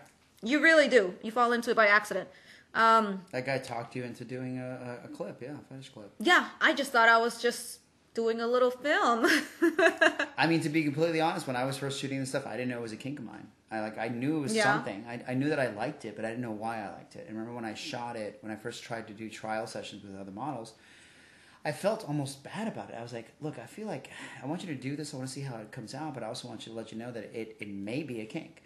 You really do. You fall into it by accident. Um,
That guy talked you into doing a, a, a clip, yeah, a fetish clip.
yeah, I just thought I was just doing a little film. *laughs*
I mean, to be completely honest, when I was first shooting this stuff, I didn't know it was a kink of mine. I like, I knew it was
Yeah.
something. I, I knew that I liked it, but I didn't know why I liked it. And remember when I shot it, when I first tried to do trial sessions with other models, I felt almost bad about it. I was like, look, I feel like I want you to do this. I want to see how it comes out, but I also want you to let you know that it, it may be a kink.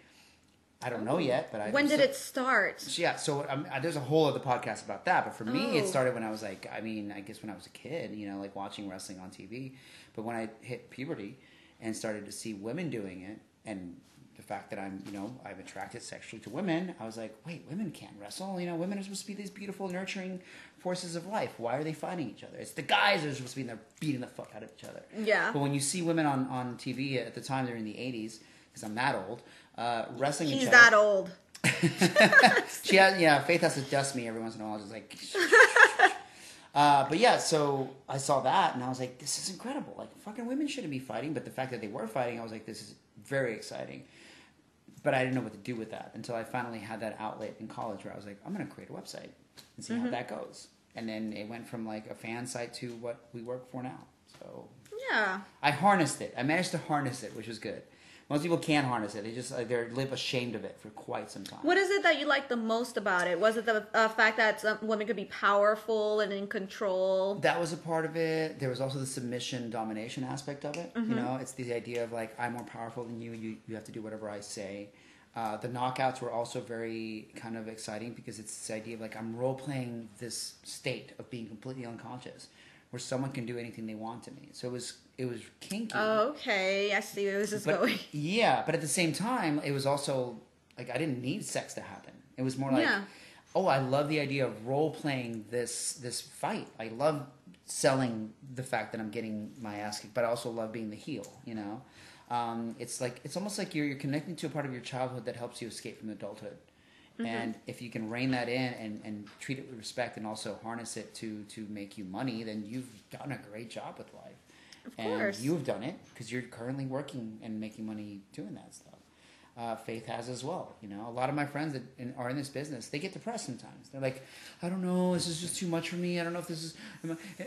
I don't know yet, but I
when did
so-
it start?
Yeah, so um, uh, there's a whole other podcast about that. But for me, it
Oh.
started when I was like, I mean, I guess when I was a kid, you know, like watching wrestling on TV. But when I hit puberty and started to see women doing it, and the fact that I'm, you know, I'm attracted sexually to women, I was like, wait, women can't wrestle. You know, women are supposed to be these beautiful, nurturing forces of life. Why are they fighting each other? It's the guys that are supposed to be in there beating the fuck out of each other.
Yeah.
But when you see women on, on TV at the time, they're in the 80s, because I'm that old, uh, wrestling each
He's that old. *laughs*
she has, yeah, Faith has to dust me every once in a while, just like. uh, but yeah, so I saw that and I was like, this is incredible. Like, fucking women shouldn't be fighting, but the fact that they were fighting, I was like, this is very exciting. but I didn't know what to do with that until I finally had that outlet in college where I was like, I'm going to create a website and see
Mm-hmm.
how that goes. And then it went from like a fan site to what we work for now. So
Yeah.
I harnessed it. I managed to harness it, which was good. Most people can't harness it. They just like, they're live ashamed of it for quite some time.
What is it that you liked the most about it? Was it the uh, fact that some women could be powerful and in control?
that was a part of it. There was also the submission domination aspect of it.
Mm-hmm.
You know, it's the idea of like I'm more powerful than you. You you have to do whatever I say. Uh, the knockouts were also very kind of exciting because it's this idea of like I'm role playing this state of being completely unconscious, where someone can do anything they want to me. So it was it was kinky.
Oh, okay, I see where this is
but,
going. *laughs*
Yeah, but at the same time, it was also like I didn't need sex to happen. It was more like,
Yeah.
oh, I love the idea of role playing this this fight. I love selling the fact that I'm getting my ass kicked, but I also love being the heel. You know, um, it's like it's almost like you're you're connecting to a part of your childhood that helps you escape from adulthood.
Mm-hmm.
And if you can rein that in and, and treat it with respect and also harness it to, to make you money, then you've done a great job with life.
Of
and
course.
you've done it because you're currently working and making money doing that stuff. Uh, Faith has as well. You know, a lot of my friends that in, are in this business, they get depressed sometimes. They're like, I don't know, this is just too much for me. I don't know if this is,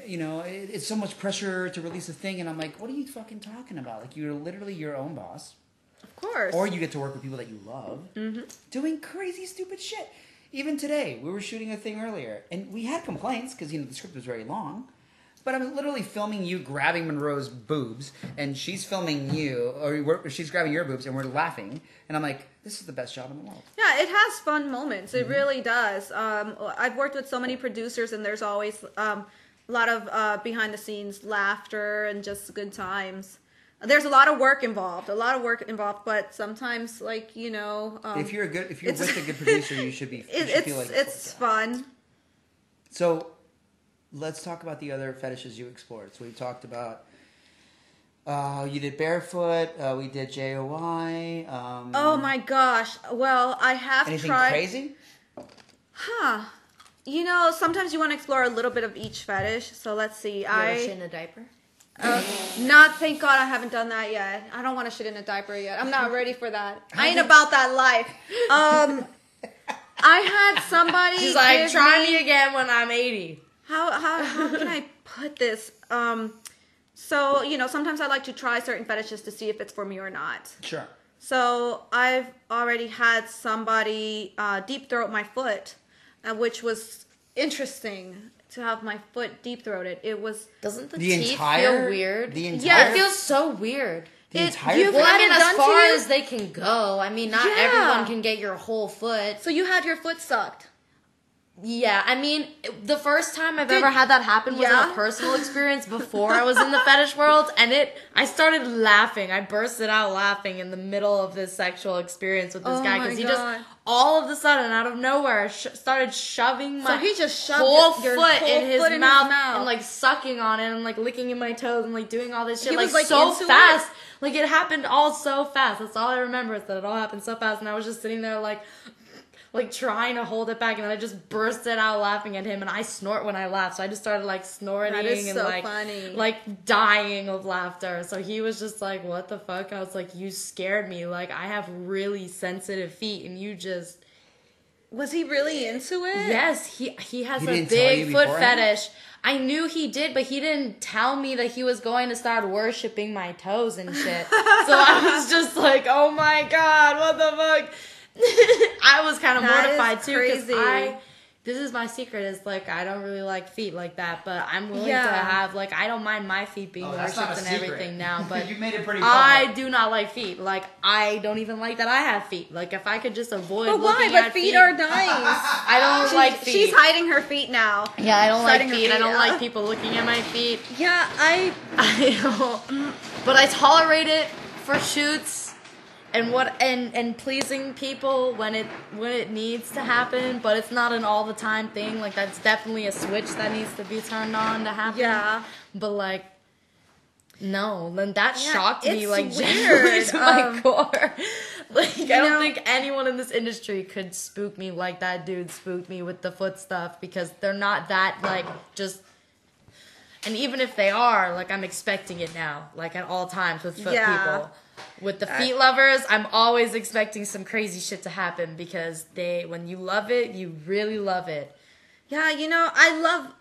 you know, it, it's so much pressure to release a thing. And I'm like, what are you fucking talking about? Like, you're literally your own boss
Of course.
or you get to work with people that you love doing crazy stupid shit even today we were shooting a thing earlier and we had complaints because you know the script was very long but i'm literally filming you grabbing monroe's boobs and she's filming you or she's grabbing your boobs and we're laughing and i'm like this is the best job in the world
Yeah, it has fun moments.
Mm-hmm.
It really does. Um, I've worked with so many producers, and there's always um, a lot of uh, behind the scenes laughter and just good times. There's a lot of work involved, a lot of work involved, but sometimes, like you know, um,
if you're a good if you're with a good *laughs* producer you should be you
it,
should
it's
feel like
it's fun.
So let's talk about the other fetishes you explored. So we talked about uh, you did barefoot. Uh, we did JOI. Um,
Oh my gosh! Well, I have
Anything
tried.
crazy?
Huh? You know, sometimes you want to explore a little bit of each fetish. So let's see.
You ever shit
I
in a diaper?
uh, not. Thank God I haven't done that yet. I don't want to shit in a diaper yet. I'm not ready for that. I ain't about that life. Um, I had *laughs* somebody.
She's like,
give
try me again when I'm 80.
How how how can I *laughs* put this? Um, so you know, sometimes I like to try certain fetishes to see if it's for me or not.
Sure.
So I've already had somebody uh, deep throat my foot, uh, which was interesting to have my foot deep throated. It was
Doesn't the,
The
teeth
entire
feel weird?
The entire.
Yeah,
It feels so weird.
the
it-
entire.
you've
Well,
had
I mean,
it
as
done to
far
you?
as they can go. I mean, not
Yeah.
everyone can get your whole foot.
so you had your foot sucked.
Yeah, I mean, the first time I've
Did-
ever had that happen was in a personal *laughs* experience before I was in the fetish world, and it. I started laughing. I bursted out laughing in the middle of this sexual experience with this
Oh
guy because he just all of a sudden, out of nowhere, sh- started shoving my
So he just shoved
whole
your
foot
whole
in, his,
foot in his
mouth and like sucking on it and like licking in my toes and like doing all this shit
He
like,
was, like,
so
into it?
fast. Like it happened all so fast. That's all I remember is that it all happened so fast, and I was just sitting there like like trying to hold it back, and then I just bursted out laughing at him, and I snort when I laugh, so I just started like snorting
That is
and
so
like
funny.
like dying of laughter. So he was just like, "What the fuck?" I was like, "You scared me. Like I have really sensitive feet, and you just."
Was he really into it?
Yes, he he has
He
a
didn't tell you
big foot fetish. I knew he did, but he didn't tell me that he was going to start worshiping my toes and shit. *laughs* so I was just like, "Oh my god, what the fuck?" *laughs* I was kind of mortified too because. I. This is my secret. Is like I don't really like feet like that, but I'm willing to have like I don't mind my feet being
Oh,
worshipped and everything now. *laughs* But
you made it pretty.
I
public.
do not like feet. Like I don't even like that I have feet. Like if I could just avoid.
But why?
looking
But
at
feet are nice. *laughs*
I don't
She's,
like feet.
she's hiding her feet now.
Yeah, I don't like
Setting her
feet. I don't
up.
like people looking at my feet.
Yeah, I
I don't. But I tolerate it for shoots and what and and pleasing people when it when it needs to happen. But it's not an all the time thing. Like that's definitely a switch that needs to be turned on to happen.
yeah.
But like. No, then that
Yeah,
shocked me like *laughs* genuinely to my
Um,
core. *laughs* Like I don't
know-
think anyone in this industry could spook me like that dude spooked me with the foot stuff because they're not that like just And even if they are, like I'm expecting it now, like at all times with foot
Yeah.
people. With the feet lovers, I'm always expecting some crazy shit to happen because they when you love it, you really love it.
Yeah, you know, I love.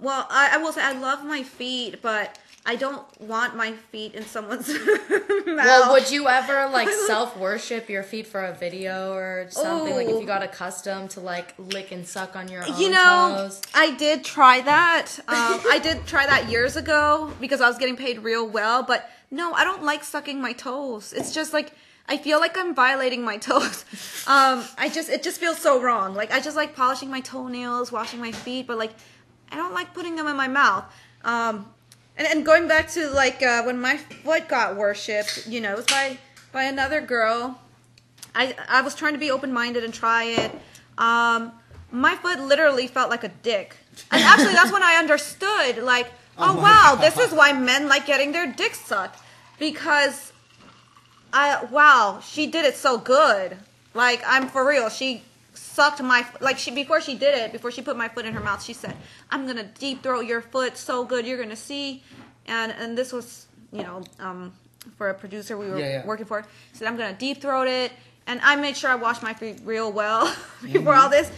Well, I, I will say I love my feet, but I don't want my feet in someone's *laughs* mouth.
Well, would you ever like *laughs* self worship your feet for a video or something? Like if you
Ooh.
got accustomed to like lick and suck on your own
You know,
toes?
I did try that. Um, I did try that years ago because I was getting paid real well. But no, I don't like sucking my toes. It's just like I feel like I'm violating my *laughs* toes. Um, I just it just feels so wrong. Like I just like polishing my toenails, washing my feet, but like I don't like putting them in my mouth. Um, and, and going back to like uh, when my foot got worshipped, you know, it was by by another girl. I I was trying to be open minded and try it. Um, my foot literally felt like a dick. And actually, that's when I understood. Like, *laughs* oh,
my
wow,
God.
this is why men like getting their dicks sucked because I wow, she did it so good. Like I'm for real. She sucked my like she before she did it before she put my foot in her mouth. She said, "I'm gonna deep throat your foot so good you're gonna see." And and this was you know um for a producer we were
Yeah, yeah.
working for. Said, "I'm gonna deep throat it," and I made sure I washed my feet real well *laughs* before all this.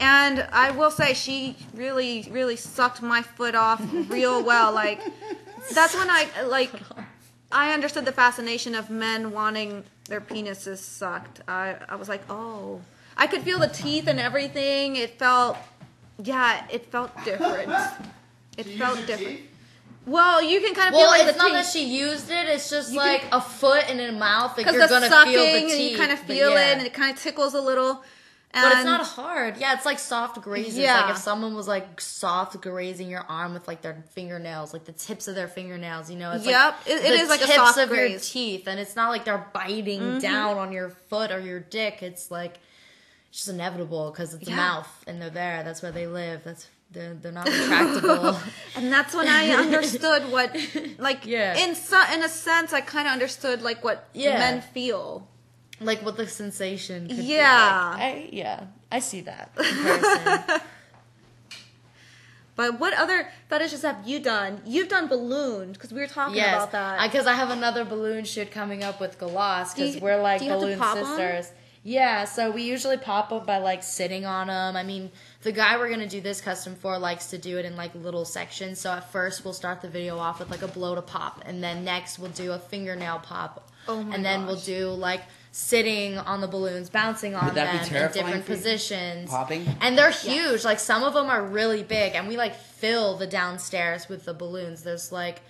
And I will say she really really sucked my foot off real well. Like that's when I like I understood the fascination of men wanting their penises sucked. I, I was like, oh. I could feel the teeth and everything. It felt, yeah, it felt different. *laughs* It felt different. Well, you can kind of
Well,
feel like
it's
the
not that she used it. It's just
You
like
can-
a foot and a mouth that
Because
you're
the
gonna
sucking
feel the
and
teeth.
you kind of feel
yeah.
it and it kind of tickles a little. And
But it's not hard. Yeah, it's like soft grazing.
Yeah.
Like if someone was like soft grazing your arm with like their fingernails, like the tips of their fingernails, you know, it's
Yep,
like
it- it is like a
tips
soft
of your
graze. Mm-hmm.
teeth, and it's not like they're biting down on your foot or your dick. It's like it's just inevitable because it's a mouth and they're there. That's where they live. That's they're they're not retractable. *laughs*
and that's when I understood what, *laughs* like,
Yeah.
in so, in a sense, I kind of understood like what
Yeah.
men feel.
Like what the sensation. Could be
Yeah.
like. I, yeah, I see that. *laughs*
But what other fetishes have you done? You've done balloons because we were talking
Yes,
about that.
Because I, have another balloon shoot coming up with Galas because we're like
do you have to
balloon
pop 'em?
sisters. Yeah, so we usually pop them by like sitting on them. I mean, the guy we're gonna do this custom for likes to do it in like little sections. So at first we'll start the video off with like a blow to pop, and then next we'll do a fingernail pop,
Oh my
and then we'll do like sitting on the balloons, bouncing on
Would that be
them in different positions,
Popping?
and they're huge. Like some of them are really big, and we like fill the downstairs with the balloons. There's like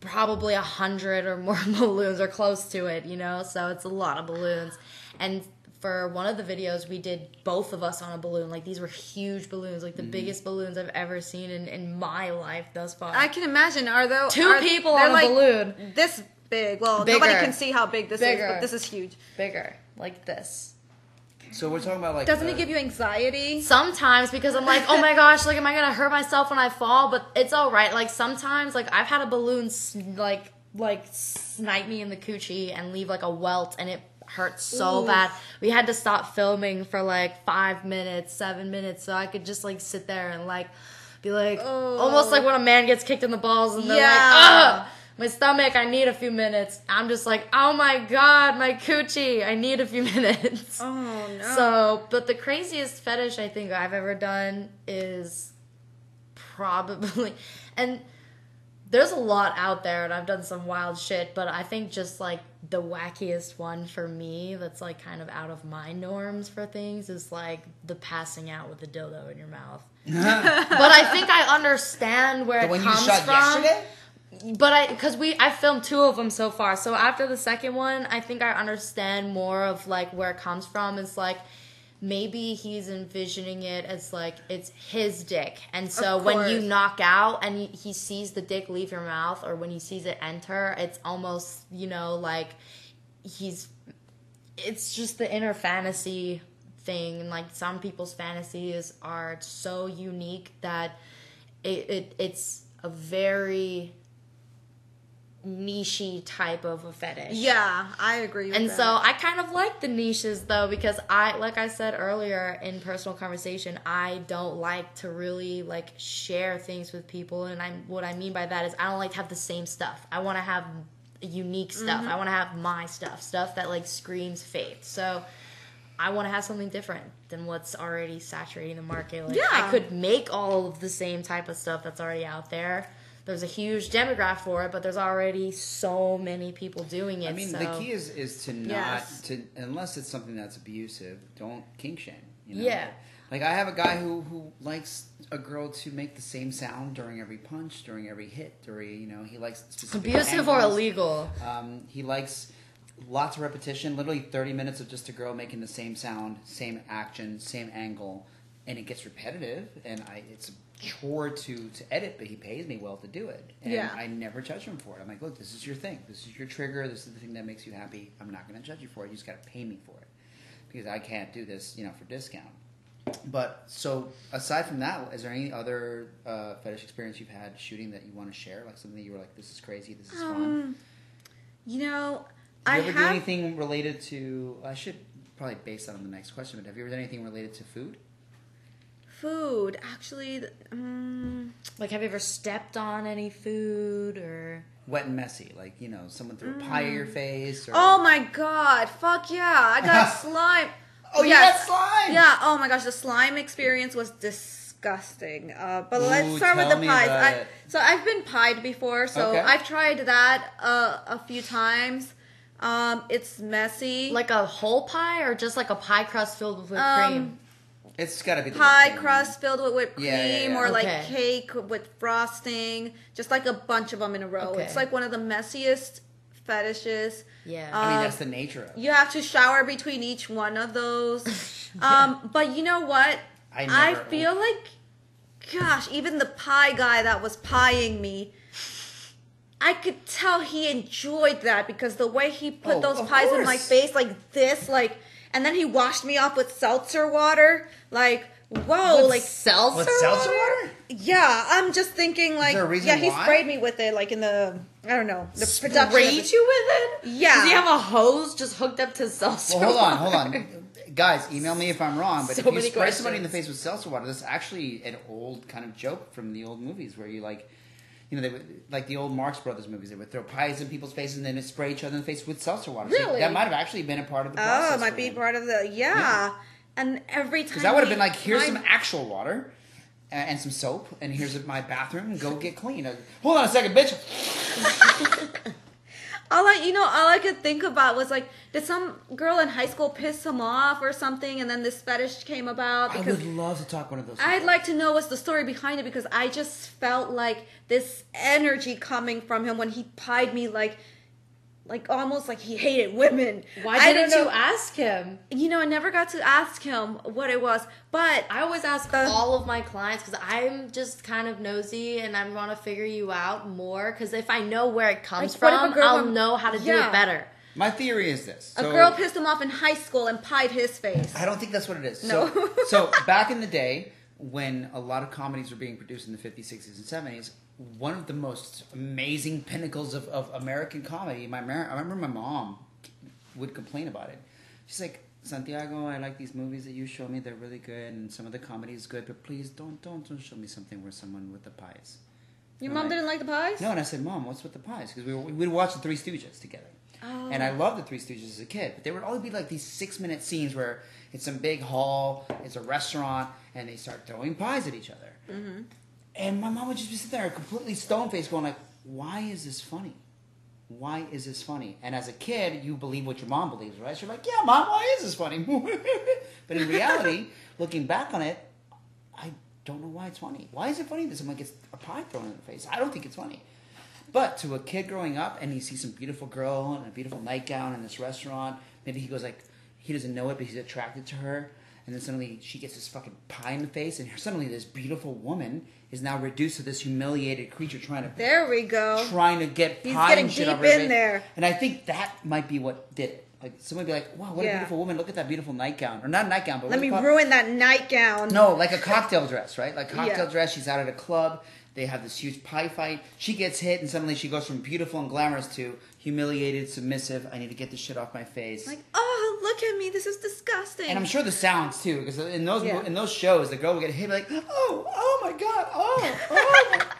probably a hundred or more *laughs* balloons or close to it, you know. So it's a lot of balloons. And for one of the videos, we did both of us on a balloon. Like these were huge balloons, like the
Mm-hmm.
biggest balloons I've ever seen in, in my life thus far.
I can imagine. Are those
Two
are,
people
they're
on a
like
balloon,
This big. Well,
Bigger.
nobody can see how big this is, but this is huge.
bigger, like this.
So we're talking about like.
Doesn't
uh,
it give you anxiety?
Sometimes because I'm like, oh my gosh, like, am I gonna hurt myself when I fall? But it's all right. Like sometimes, like I've had a balloon s- like like snipe me in the coochie and leave like a welt, and it hurts so
Ooh.
bad. We had to stop filming for like five minutes, seven minutes, so I could just like sit there and like be like,
Oh.
almost like when a man gets kicked in the balls and they're
Yeah.
like, ugh. My stomach, I need a few minutes. I'm just like, oh my god, my coochie, I need a few *laughs* minutes.
Oh no.
So, but the craziest fetish I think I've ever done is probably, *laughs* and there's a lot out there, and I've done some wild shit, but I think just like the wackiest one for me that's like kind of out of my norms for things is like the passing out with the dildo in your mouth. *laughs* but I think I understand where
the
it
one you
comes
shot
from
yesterday.
But I because we I filmed two of them so far. So after the second one, I think I understand more of like where it comes from. It's like maybe he's envisioning it as like it's his dick, and so when you knock out and he- he sees the dick leave your mouth, or when he sees it enter, it's almost you know like he's it's just the inner fantasy thing and like some people's fantasies are so unique that it, it it's a very nichey type of a fetish.
Yeah, I agree. With
And
that.
so I kind of like the niches though because I like I said earlier in personal conversation, I don't like to really like share things with people and I what I mean by that is I don't like to have the same stuff. I want to have unique stuff.
Mm-hmm.
I want to have my stuff, stuff that like screams faith. So I want to have something different than what's already saturating the market. Like
Yeah.
I could make all of the same type of stuff that's already out there. There's a huge demographic for it, but there's already so many people doing it.
I mean,
so.
the key is is to not
Yes.
to unless it's something that's abusive, don't kink shame. You know?
Yeah.
Like I have a guy who who likes a girl to make the same sound during every punch, during every hit, during you know he likes
abusive or illegal.
Um, he likes lots of repetition, literally 30 minutes of just a girl making the same sound, same action, same angle, and it gets repetitive. And I, it's chore to to edit, but he pays me well to do it, and
Yeah.
I never judge him for it. I'm like, look, this is your thing, this is your trigger, this is the thing that makes you happy. I'm not going to judge you for it. You just got to pay me for it because I can't do this, you know, for discount. But so aside from that, is there any other uh, fetish experience you've had shooting that you want to share? Like something that you were like, this is crazy, this is fun.
Um, you know,
Do
I
you ever do
have.
anything related to? I should probably base that on the next question. But have you ever done anything related to food?
Food, actually, um,
Like, have you ever stepped on any food or?
Wet and messy, like you know, someone threw a pie at your face. Or,
Mm. oh my god, fuck yeah, I got *laughs* slime.
Oh, you
Yes.
got slime.
Yeah, oh my gosh, the slime experience was disgusting. Uh, but
Ooh,
let's start with
tell
the
me
pies.
about
I,
it.
so I've been pied before, so
Okay.
I've tried that uh, a few times. Um, it's messy.
Like a whole pie or just like a pie crust filled with
Um,
cream?
It's got to be the
pie
whipped cream.
crust filled with whipped cream
Yeah, yeah, yeah.
or like
Okay.
cake with frosting, just like a bunch of them in a row.
Okay.
It's like one of the messiest fetishes.
Yeah.
I mean,
um,
that's the nature of it.
You have to shower between each one of those. *laughs* um, but you know what?
I
I
never-
feel like, gosh, even the pie guy that was pieing me, I could tell he enjoyed that because the way he put
Oh,
those
of
pies in my face like this, like, and then he washed me off with seltzer water, like. Whoa,
With
like
seltzer,
What seltzer water?
yeah, I'm just thinking like
there a reason
yeah, he
why?
sprayed me with it like in the I don't know the production.
Sprayed
it.
you with it?
Yeah.
Does he have a hose just hooked up to seltzer?
Well, hold on,
water?
hold on, *laughs* guys. Email me if I'm wrong. But
So
if you
many
spray somebody in the face with seltzer water, that's actually an old kind of joke from the old movies where you like. You know, they would like the old Marx Brothers movies. They would throw pies in people's faces and then spray each other in the face with seltzer water. So
Really?
that might have actually been a part of the oh, process.
Oh, it might be
him.
part of the yeah.
Yeah.
And every time
Because that would have been like, here's
pied-
some actual water and some soap, and here's my bathroom, and go get clean. Hold on a second, bitch. *laughs* *laughs*
all I you know all I could think about was like, did some girl in high school piss him off or something, and then this fetish came about
I would love to talk one of those.
I'd
people.
like to know what's the story behind it because I just felt like this energy coming from him when he pied me like like almost like he hated women.
Why didn't
don't
you ask him?
You know, I never got to ask him what it was, but
I always ask
Uh,
all of my clients because I'm just kind of nosy and I want to figure you out more. Because if I know where it comes
Like, what if a
from, I'll
went-
know how to do it better.
My theory is this:
a girl pissed him off in high school and pied his face.
I don't think that's what it is.
No.
So, so *laughs* back in the day, when a lot of comedies were being produced in the 50s, 60s, and 70s, one of the most amazing pinnacles of, of American comedy, my I remember my mom would complain about it. She's like, Santiago, I like these movies that you show me. They're really good, and some of the comedy is good, but please don't don't don't show me something where someone with the pies.
Your
I'm
mom didn't like the pies?
No, and I said, Mom, what's with the pies? Because we were, we'd watch the Three Stooges together.
Oh.
And I loved the Three Stooges as a kid, but there would always be like these six minute scenes where it's some big hall, it's a restaurant, and they start throwing pies at each other.
Mm-hmm.
And my mom would just be sitting there completely stone faced going like, why is this funny? Why is this funny? And as a kid, you believe what your mom believes, right? So you're like, yeah, mom, why is this funny? *laughs* but in reality, looking back on it, I don't know why it's funny. Why is it funny that someone gets a pie thrown in their face? I don't think it's funny. But to a kid growing up and he sees some beautiful girl in a beautiful nightgown in this restaurant, maybe he goes like, he doesn't know it, but he's attracted to her. And then suddenly she gets this fucking pie in the face, and suddenly this beautiful woman is now reduced to this humiliated creature trying to
There we go.
trying to get
He's getting
and shit
deep in
face.
there.
And I think that might be what did it. Like someone would be like, "Wow, what a beautiful woman! Look at that beautiful nightgown, or not nightgown, but
Let me
do you call it?
ruin that nightgown.
No, like a cocktail dress, right? Like *laughs* cocktail
Yeah.
dress. She's out at a club. They have this huge pie fight. She gets hit, and suddenly she goes from beautiful and glamorous to humiliated, submissive. I need to get this shit off my face.
Like, oh, look at me. This is disgusting.
and I'm sure the sounds too, because in those
Yeah.
in those shows, the girl will get hit like, oh, oh my god, oh, oh. oh *laughs*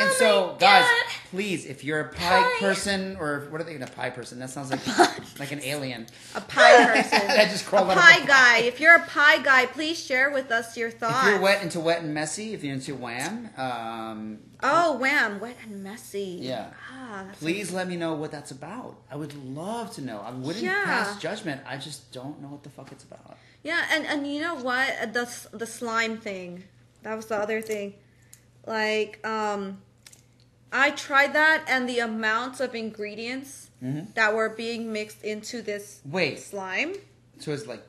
my-"
Ah,
And
oh
so, guys, please, if you're a pie,
Pie.
person, or what are they? A pie person? That sounds like *laughs* *laughs* like an alien. *laughs*
a pie person.
that just
a
crawled out of
pie guy. If you're a pie guy, please share with us your thoughts.
If you're wet into wet and messy, if you're into wham, um,
Oh, wham! Wet and messy.
Yeah.
Ah,
please let me know what that's about. I would love to know. I wouldn't
Yeah.
pass judgment. I just don't know what the fuck it's about.
Yeah, and and you know what? The the slime thing. That was the other thing. Like, um, I tried that, and the amounts of ingredients
Mhm.
that were being mixed into this
Wait,
slime.
so it's like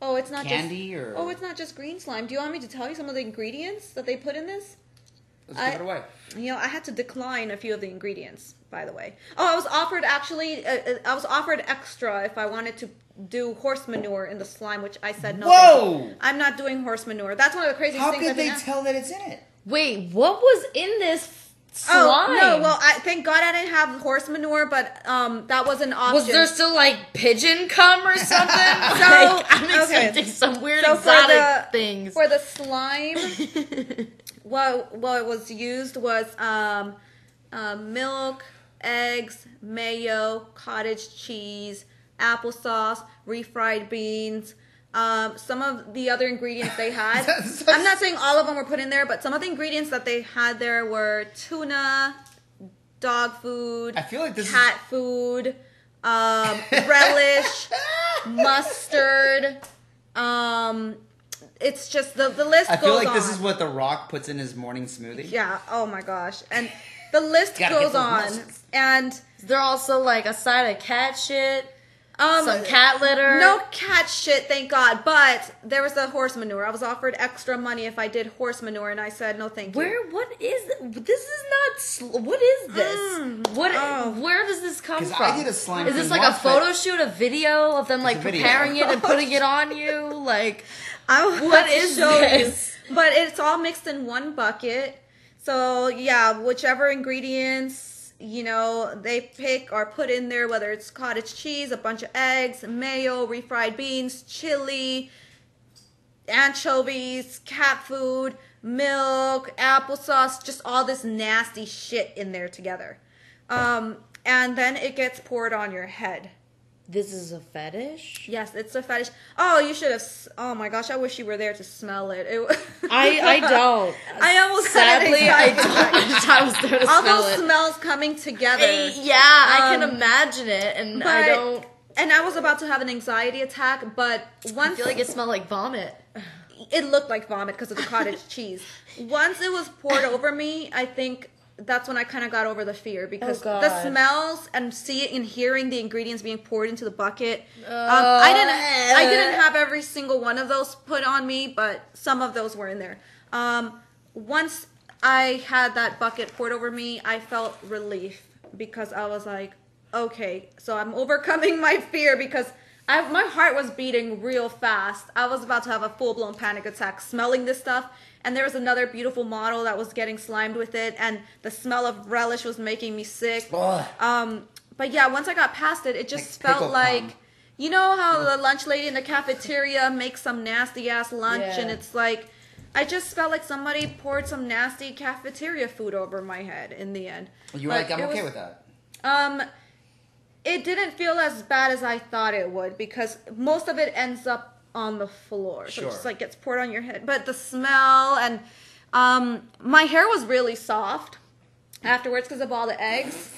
Oh, it's not
candy
just.
or
Oh, it's not just green slime. Do you want me to tell you some of the ingredients that they put in this?
let's
I-
give it away.
You know, I had to decline a few of the ingredients, by the way. Oh, I was offered actually, uh, uh, I was offered extra if I wanted to do horse manure in the slime, which I said no.
Whoa!
I'm not doing horse manure. That's one of the craziest
How
things How
could
I've
they
asked-
tell that it's in it?
Wait, what was in this slime?
Oh no! Well, I thank God I didn't have horse manure, but um, that was an option.
was there still like pigeon cum or *laughs* something?
So,
like, I'm
okay.
expecting some weird
So for
exotic
the-
things.
for the slime? *laughs* what what was used was um, um, milk, eggs, mayo, cottage cheese, applesauce, refried beans. Um, some of the other ingredients they had, *laughs* I'm not saying all of them were put in there, but some of the ingredients that they had there were tuna, dog food,
I feel like this is-
cat food, um, relish, *laughs* mustard. Um, it's just the the list
I feel like
on.
this is what The Rock puts in his morning smoothie.
Yeah. Oh my gosh. And the list goes on. And
they're also like a side of cat shit?
Um
some cat litter?
No cat shit, thank God. But there was the horse manure. I was offered extra money if I did horse manure, and I said no, thank you.
Where? What is this? Is not. Sl- what is this? what?
oh.
Where does this come from?
I did a slime
Is this like a
once, but-
photo shoot, a video of them like preparing it and *laughs* putting it on you? Like,
I will
What *laughs*
have to
is
show
this?
You. But it's all mixed in one bucket. So yeah, whichever ingredients you know they pick or put in there, whether it's cottage cheese, a bunch of eggs, mayo, refried beans, chili, anchovies, cat food, milk, applesauce, just all this nasty shit in there together. Um, and then it gets poured on your head.
This is a fetish.
Yes, it's a fetish. Oh, you should have. Oh my gosh, I wish you were there to smell it. it *laughs*
I I don't.
I almost
Sadly, I don't. *laughs* I was there to
All
smell
those
it.
smells coming together.
Eh, yeah, I can
Um,
imagine it, and I don't.
And I was about to have an anxiety attack, but
I
once
feel like it smelled like vomit.
it looked like vomit because of the cottage *laughs* cheese. Once it was poured over me, I think that's when I kind of got over the fear because
Oh,
the smells and seeing and hearing the ingredients being poured into the bucket. um, I didn't. I didn't have every single one of those put on me, but some of those were in there. Um, once I had that bucket poured over me, I felt relief because I was like, okay, so I'm overcoming *laughs* my fear because I, my heart was beating real fast. I was about to have a full blown panic attack smelling this stuff. And there was another beautiful model that was getting slimed with it, and the smell of relish was making me sick.
Ugh.
Um, but yeah, once I got past it, it just
Like
felt like,
cum.
you know how the lunch lady in the cafeteria makes some nasty ass lunch,
Yeah.
and it's like, I just felt like somebody poured some nasty cafeteria food over my head in the end.
You were
But
like, I'm okay
was-
with that.
Um, it didn't feel as bad as I thought it would because most of it ends up on the floor, so it just like gets poured on your head. But the smell and um, my hair was really soft afterwards because of all the eggs.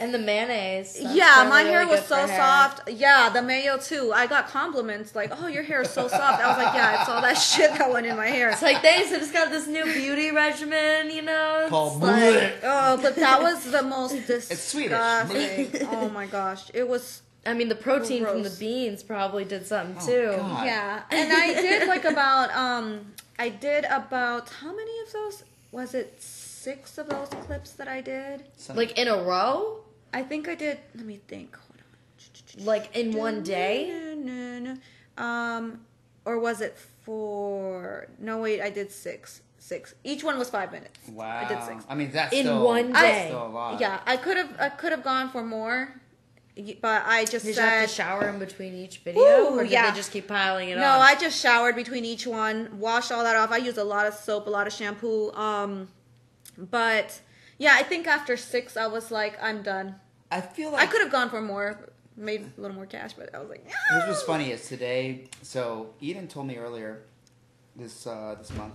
And the mayonnaise.
Yeah,
probably
my
really
hair was so
hair.
soft. Yeah, the mayo too. I got compliments like, "Oh, your hair is so soft." I was like, "Yeah, it's all that *laughs* shit that went in my hair."
It's like they just got this new beauty regimen, you know?
Called
like.
Oh, but that was the most *laughs* disgusting.
Swedish.
oh my gosh, it was
I mean, the protein from the beans probably did something
Oh,
too.
God.
Yeah, and I did like about um, I did about how many of those? Was it six of those clips that I did?
Some-
Like in a row?
I think I did. Let me think. Hold on.
Like in one day?
No, no, no. Um, or was it four? No, wait, I did six. Six. Each one was five minutes.
Wow.
I did six.
I mean, that's
In
still,
one
that's
day.
still a lot.
Yeah, I could have. I could have gone for more, but I just
Did you have to shower in between each video,
Ooh,
or did
yeah.
they just keep piling it
no.
on?
I just showered between each one, washed all that off. I used a lot of soap, a lot of shampoo. Um, but yeah, I think after six, I was like, I'm done.
I feel like
I could have gone for more, made a little more cash, but I was like,
Here's was funny is today. So Eden told me earlier this uh, this month.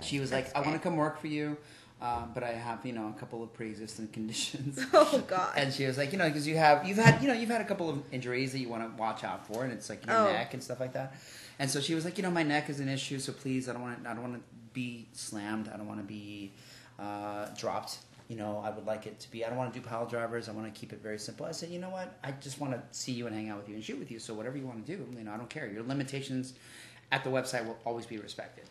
She was like, "I want to come work for you, um, but I have you know a couple of pre-existing conditions." *laughs*
oh god.
And she was like, you know, because you have you've had you know you've had a couple of injuries that you want to watch out for, and it's like your
Oh.
neck and stuff like that. And so she was like, you know, my neck is an issue, so please, I don't want to, I don't want to be slammed, I don't want to be uh, dropped. You know, I would like it to be. I don't want to do pile drivers. I want to keep it very simple. I said, you know what? I just want to see you and hang out with you and shoot with you. So whatever you want to do, you know, I don't care. Your limitations at the website will always be respected.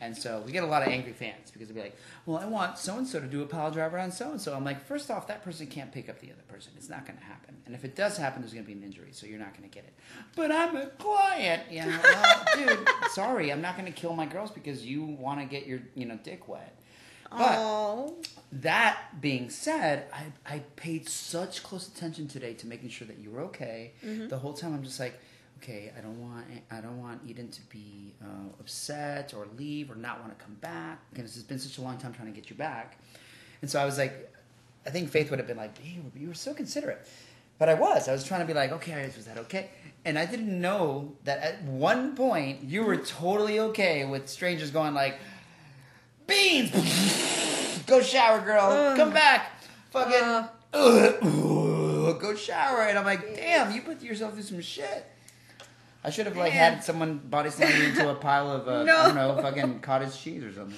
And so we get a lot of angry fans because they'll be like, well, I want so and so to do a pile driver on so and so. I'm like, first off, that person can't pick up the other person. It's not going to happen. And if it does happen, there's going to be an injury, so you're not going to get it. But I'm a client. You know, *laughs* well, dude, sorry, I'm not going to kill my girls because you want to get your you know dick wet. But
Oh,
that being said, I, I paid such close attention today to making sure that you were okay. The whole time I'm just like, okay, I don't want I don't want Eden to be uh, upset or leave or not want to come back because it's been such a long time trying to get you back. And so I was like, I think Faith would have been like, hey, you were so considerate. But I was. I was trying to be like, okay, was that okay? And I didn't know that at one point you were totally okay with strangers going like, beans, go shower, girl, come back, fucking,
Uh. *coughs*
go shower. And I'm like, damn, you put yourself through some shit. I should have like
Man.
had someone body slam you into a pile of uh, *laughs*
No.
I don't know, fucking cottage cheese or something.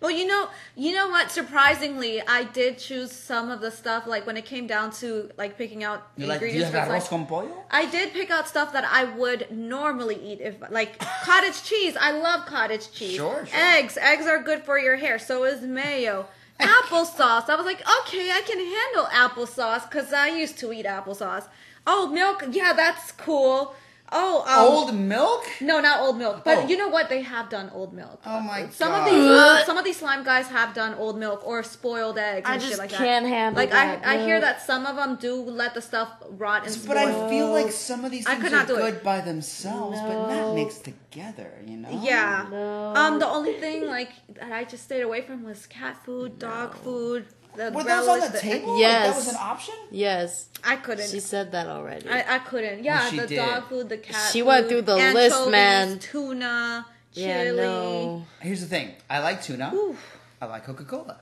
Well, you know, you know what? Surprisingly, I did choose some of the stuff. Like when it came down to like picking out
like, do you
ingredients.
have arroz
like,
con pollo?
I did pick out stuff that I would normally eat if like *laughs* cottage cheese. I love cottage cheese.
Sure, sure.
Eggs. Eggs are good for your hair. So is mayo. *laughs* Applesauce. I was like, okay, I can handle applesauce because I used to eat applesauce. Oh, milk. Yeah, that's cool. Oh, um,
Old milk?
No, not old milk. But
Oh.
you know what? They have done old milk.
Oh my
some
God.
of these uh, some of these slime guys have done old milk or spoiled eggs
I
and
just
shit like
can't
that.
handle
like
that,
I I hear that some of them do let the stuff rot and spoil.
But I feel like some of these
I
things
could
are
not do
good
it.
by themselves, but not mixed together, you know?
Yeah.
No.
Um, the only thing like that I just stayed away from was cat food, dog food. The
Were those on
relish,
the table? Like,
Yes.
that was an option?
Yes,
I couldn't.
she said that already.
I, I couldn't. Yeah,
she
the
did.
dog food, the cat.
She went through the list, man.
Tuna, chili.
yeah, no.
Here's the thing. I like tuna.
Oof.
I like Coca-Cola.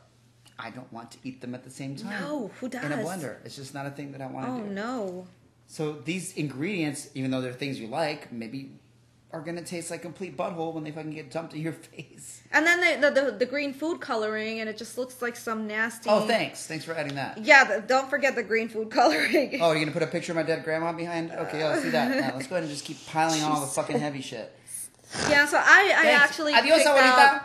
I don't want to eat them at the same time.
No, who does?
In a blender. It's just not a thing that I want to
Oh
do.
no.
So these ingredients, even though they're things you like, maybe are gonna taste like complete butthole when they fucking get dumped in your *laughs* face.
And then the, the the the green food coloring, and it just looks like some nasty.
Oh, thanks. Thanks for adding that.
Yeah, the, don't forget the green food *laughs* coloring.
Oh, you're gonna put a picture of my dead grandma behind? Okay, yeah, let's see that. Now, let's go ahead and just keep piling on all the fucking heavy shit.
Yeah, so I I
Thanks.
actually
Adios,
picked out,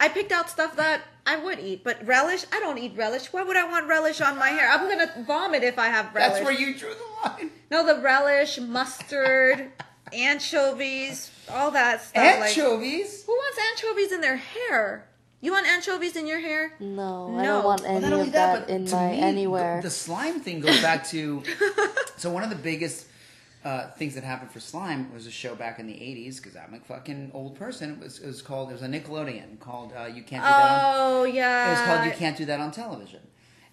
I picked out stuff that I would eat, but relish I don't eat relish. Why would I want relish on my hair? I'm gonna vomit if I have relish.
That's where you drew the line.
no, the relish, mustard, *laughs* anchovies, all that stuff. like-
Anchovies?
who wants anchovies in their hair? You want anchovies in your hair?
No, I don't want
Well,
any
not only
of
that,
that, in
to
my
me,
anywhere.
The, the slime thing goes back to. *laughs* so one of the biggest uh, things that happened for slime was a show back in the '80s because I'm a fucking old person. It was it was called it was a Nickelodeon called uh, You Can't Do That. On,
Oh yeah.
it was called You Can't Do That on Television,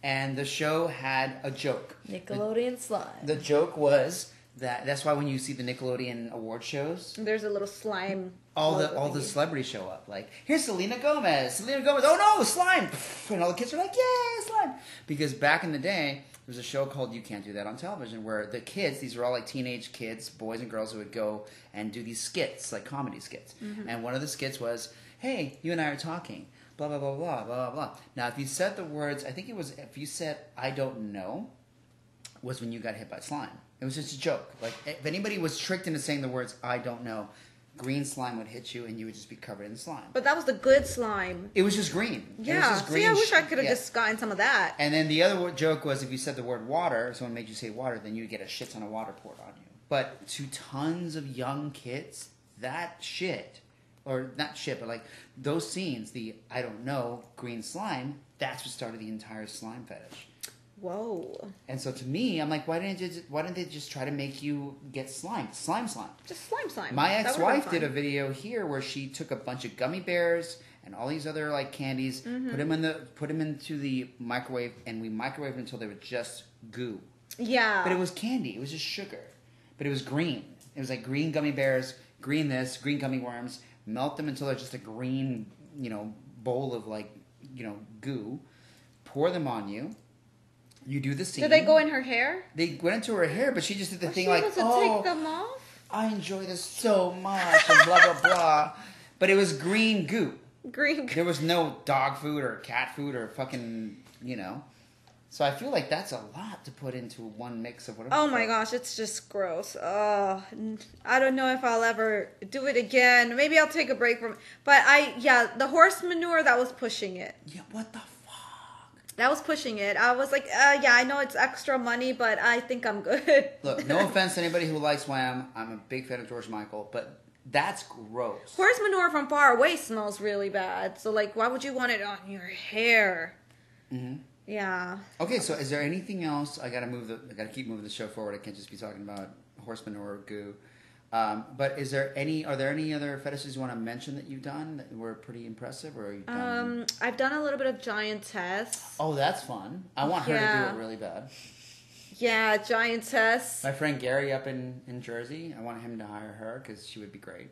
and the show had a joke.
Nickelodeon slime.
The joke was that that's why when you see the Nickelodeon award shows,
There's a little slime.
all the all the celebrities show up. Like here's Selena Gomez. Selena Gomez. Oh no, slime! *laughs* And all the kids are like, yeah, slime. Because back in the day, there was a show called You Can't Do That on television, where the kids, these were all like teenage kids, boys and girls, who would go and do these skits, like comedy skits. Mm-hmm. And one of the skits was, hey, you and I are talking. Blah blah blah blah blah blah blah. Now, if you said the words, I think it was if you said I don't know, was when you got hit by slime. It was just a joke. Like if anybody was tricked into saying the words "I don't know," green slime would hit you, and you would just be covered in slime.
But that was the good slime.
It was just green. It was
Yeah.
just
See, I wish
sh-
I could have
yeah.
just gotten some of that.
And then the other joke was if you said the word water, someone made you say water, then you would get a shit ton of water poured on you. But to tons of young kids, that shit, or not shit, but like those scenes, the I don't know green slime. That's what started the entire slime fetish.
Whoa.
And so to me, I'm like, why didn't you? Why didn't they just try to make you get slime, slime, slime?
Just slime slime.
My
That
ex-wife did a video here where she took a bunch of gummy bears and all these other like candies,
Mm-hmm.
put them in the put them into the microwave, and we microwaved until they were just goo.
Yeah.
But it was candy. It was just sugar. But it was green. It was like green gummy bears, green this, green gummy worms. Melt them until they're just a green, you know, bowl of like, you know, goo. Pour them on you. You do the scene.
Did they go in her hair?
They went into her hair, but she just did the thing like, oh,
take them off?
I enjoy this so much, and blah blah blah. But it was green goo.
Green.
There was no dog food or cat food or fucking, you know. So I feel like that's a lot to put into one mix of whatever.
Oh my gosh, it's just gross. Oh, I don't know if I'll ever do it again. Maybe I'll take a break from. But I, yeah, the horse manure that was pushing it.
Yeah, what the?
That was pushing it. I was like, uh, yeah, I know it's extra money, but I think I'm good.
Look, no *laughs* offense to anybody who likes Wham. I'm a big fan of George Michael, but that's gross.
Horse manure from far away smells really bad. So like, why would you want it on your hair?
Mhm.
Yeah.
Okay, so is there anything else? I gotta move the. I gotta keep moving the show forward. I can't just be talking about horse manure goo. Um, but is there any? Are there any other fetishes you want to mention that you've done that were pretty impressive, or are you done?
Um, I've done a little bit of giantess.
oh, that's fun. I want her to do it really bad.
Yeah, giantess.
My friend Gary up in in Jersey. I want him to hire her because she would be great.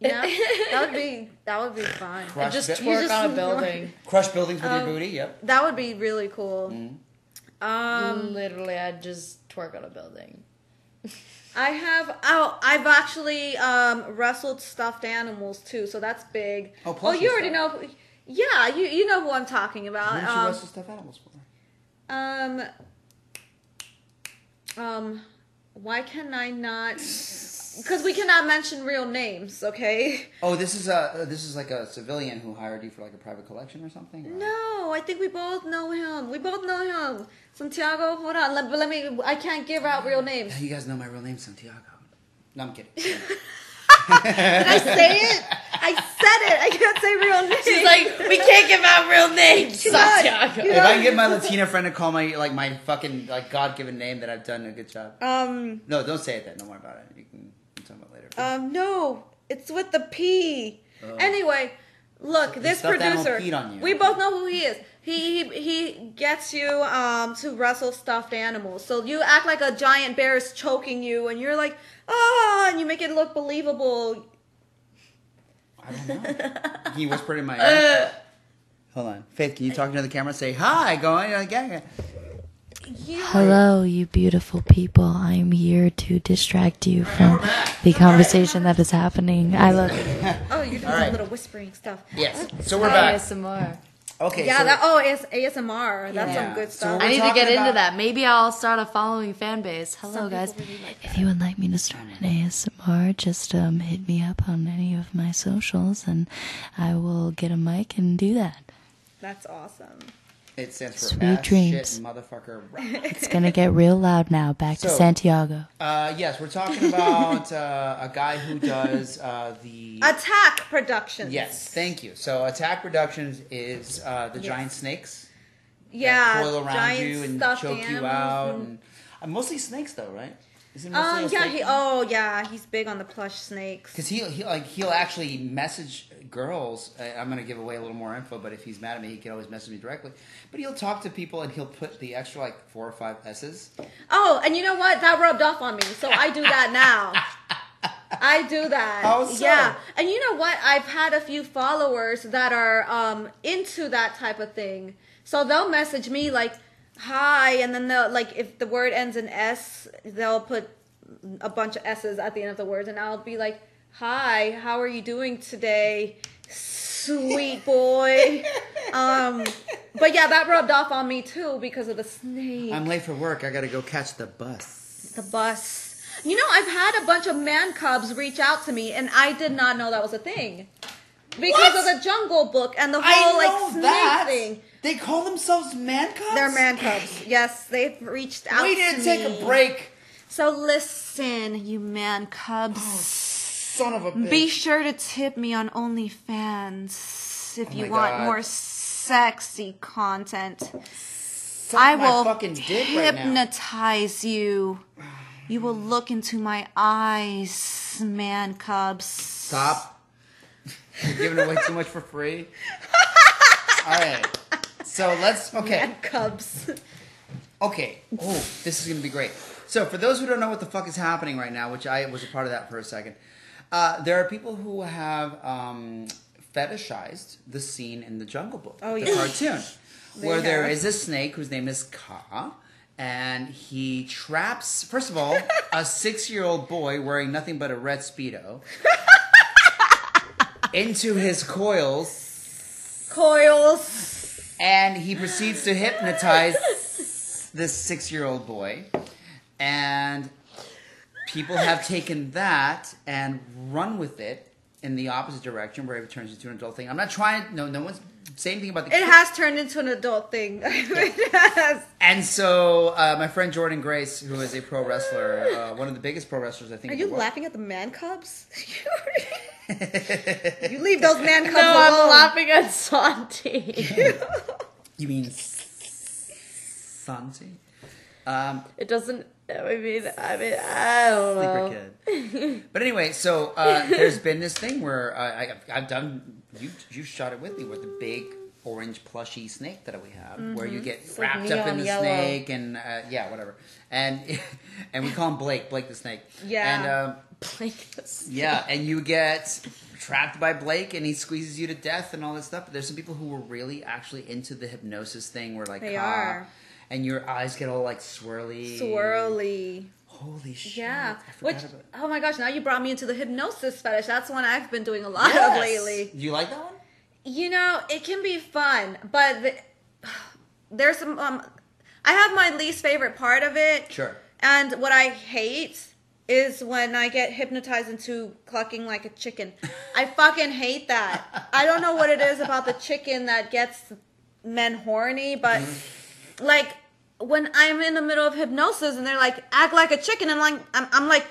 Yeah, *laughs* that would be that would be fun.
Crush
just
bi-
twerk
just-
on a *laughs* building.
Crush buildings with
Um,
your booty. Yep.
That would be really cool.
Mhm.
Um,
Literally, I'd just twerk on a building. *laughs*
I have oh, I've actually um wrestled stuffed animals too, so that's big.
Oh, plushy
you already
stuff.
know. Yeah, you you know who I'm talking
Who
about.
did you
Um,
wrestle stuffed animals for?
um, um, why can I not? Because we cannot mention real names, okay?
Oh, this is a this is like a civilian who hired you for like a private collection or something. or-
No, I think we both know him. We both know him. Santiago, hold on. Let, let me. I can't give out real names.
You guys know my real name, Santiago. No, I'm kidding.
Did I say it? I said it. I can't say real names.
She's like, we can't give out real names, Santiago.
You
if I can get my Latina friend to call my like my fucking like God given name, that I've done a good job.
um,
No, don't say it then. Don't worry about it. You can we talk about it later.
um, no, it's with the P.
Oh.
Anyway, look, this
stuffed animal
producer.
on you.
We both know who he is. He, he he gets you um to wrestle stuffed animals. So you act like a giant bear is choking you, and you're like, ah, and you make it look believable.
I don't know. *laughs* he whispered in my ear. Hold on, Faith. Can you talk into the camera? Say hi. Go on again.
You
Hello, you beautiful people. I'm here to distract you from the conversation that is happening. I love you.
Oh, you're doing
All
some
right.
little whispering stuff.
Yes. So we're back.
ASMR.
Okay.
Yeah,
so
that oh, it's ASMR. That's
Yeah.
some good
So
stuff.
we're
I need to
talking
get into that. Maybe I'll start a following fan base. Hello, guys.
If you would like me to start an ASMR, just um, hit me up on any of my socials and I will get a mic and do that.
That's awesome.
It stands for
Sweet
ass
dreams.
shit motherfucker. rock. *laughs*
It's going to get real loud now. Back to
So-
Santiago.
uh, yes, we're talking about *laughs* uh, a guy who does uh, the.
Attack Productions.
Yes, thank you. So Attack Productions is uh, the
Yes.
giant snakes Yeah. that
Yeah,
coil around
giant
you and
stuffed
choke you
animals
out,
and-
and uh, mostly snakes though, right? Is it mostly
Um. Yeah. He. Oh. Yeah. He's big on the plush snakes.
Because he'll, he like he'll actually message girls. I- I'm gonna give away a little more info, but if he's mad at me, he can always message me directly. But he'll talk to people and he'll put the extra like four or five s's.
Oh, and you know what? That rubbed off on me, so I do that now. I do that.
How so?
Yeah, and you know what? I've had a few followers that are um, into that type of thing, so they'll message me like, "Hi," and then they'll like if the word ends in S, they'll put a bunch of S's at the end of the words, and I'll be like, "Hi, how are you doing today?" Sweet *laughs* boy. um, but yeah, that rubbed off on me too because of the snake.
I'm late for work. I gotta go catch the bus.
The bus. You know, I've had a bunch of man cubs reach out to me, and I did not know that was a thing because
What?
of the Jungle Book and the whole like snake
that.
thing.
They call themselves man cubs.
They're man cubs. Yes, they've reached out.
We need to take
me.
a break.
So listen, you man cubs.
Oh, son of a bitch.
Be sure to tip me on OnlyFans if
Oh
you want
God.
more sexy content.
Suck
I will
fucking dick right
hypnotize you. You will look into my eyes, man cubs.
Stop. You're giving away too much for free. *laughs* All right. So let's. *laughs* Okay.
Man cubs.
Okay. Oh, this is going to be great. So, for those who don't know what the fuck is happening right now, which I was a part of that for a second, uh, there are people who have um, fetishized the scene in the Jungle Book,
Oh,
the
yeah.
cartoon, *laughs* where there is a snake whose name is Kaa, and he traps, first of all, *laughs* a six-year-old boy wearing nothing but a red speedo into his coils
Coils.
And he proceeds to hypnotize this six-year-old boy. And people have taken that and run with it in the opposite direction where it turns into an adult thing. I'm not trying no no one's saying thing about the
It has turned into an adult thing. *laughs* it has.
and so uh, my friend Jordynne Grace who is a pro wrestler uh, one of the biggest pro wrestlers i think
Are you laughing at the man cubs? *laughs* *laughs* you leave those man cubs
No,
alone.
I'm laughing at Santi.
you mean Santi? um
it doesn't. I mean, I mean, I don't know.
Sleeper kid. but anyway, so uh, there's been this thing where uh, I, I've done you you shot it with me with the big orange plushy snake that we have, where you get
like
wrapped up in the
yellow.
snake and uh, yeah, whatever, and *laughs* and we call him Blake, Blake the snake.
Yeah.
and um,
Like this.
yeah, and you get trapped by Blake, and he squeezes you to death and all this stuff. But there's some people who were really actually into the hypnosis thing, where like
They
ah,
are.
and your eyes get all like swirly,
Swirly.
Holy shit!
Yeah. Which, oh my gosh, now you brought me into the hypnosis fetish. That's one I've been doing a lot
Yes.
of lately.
Do you like that one?
You know, it can be fun, but the, *sighs* there's some. Um, I have my least favorite part of it.
Sure.
And what I hate is when I get hypnotized into clucking like a chicken. *laughs* I fucking hate that. I don't know what it is about the chicken that gets men horny, but
Mm-hmm.
like when I'm in the middle of hypnosis and they're like, act like a chicken, I'm like, I'm, I'm like,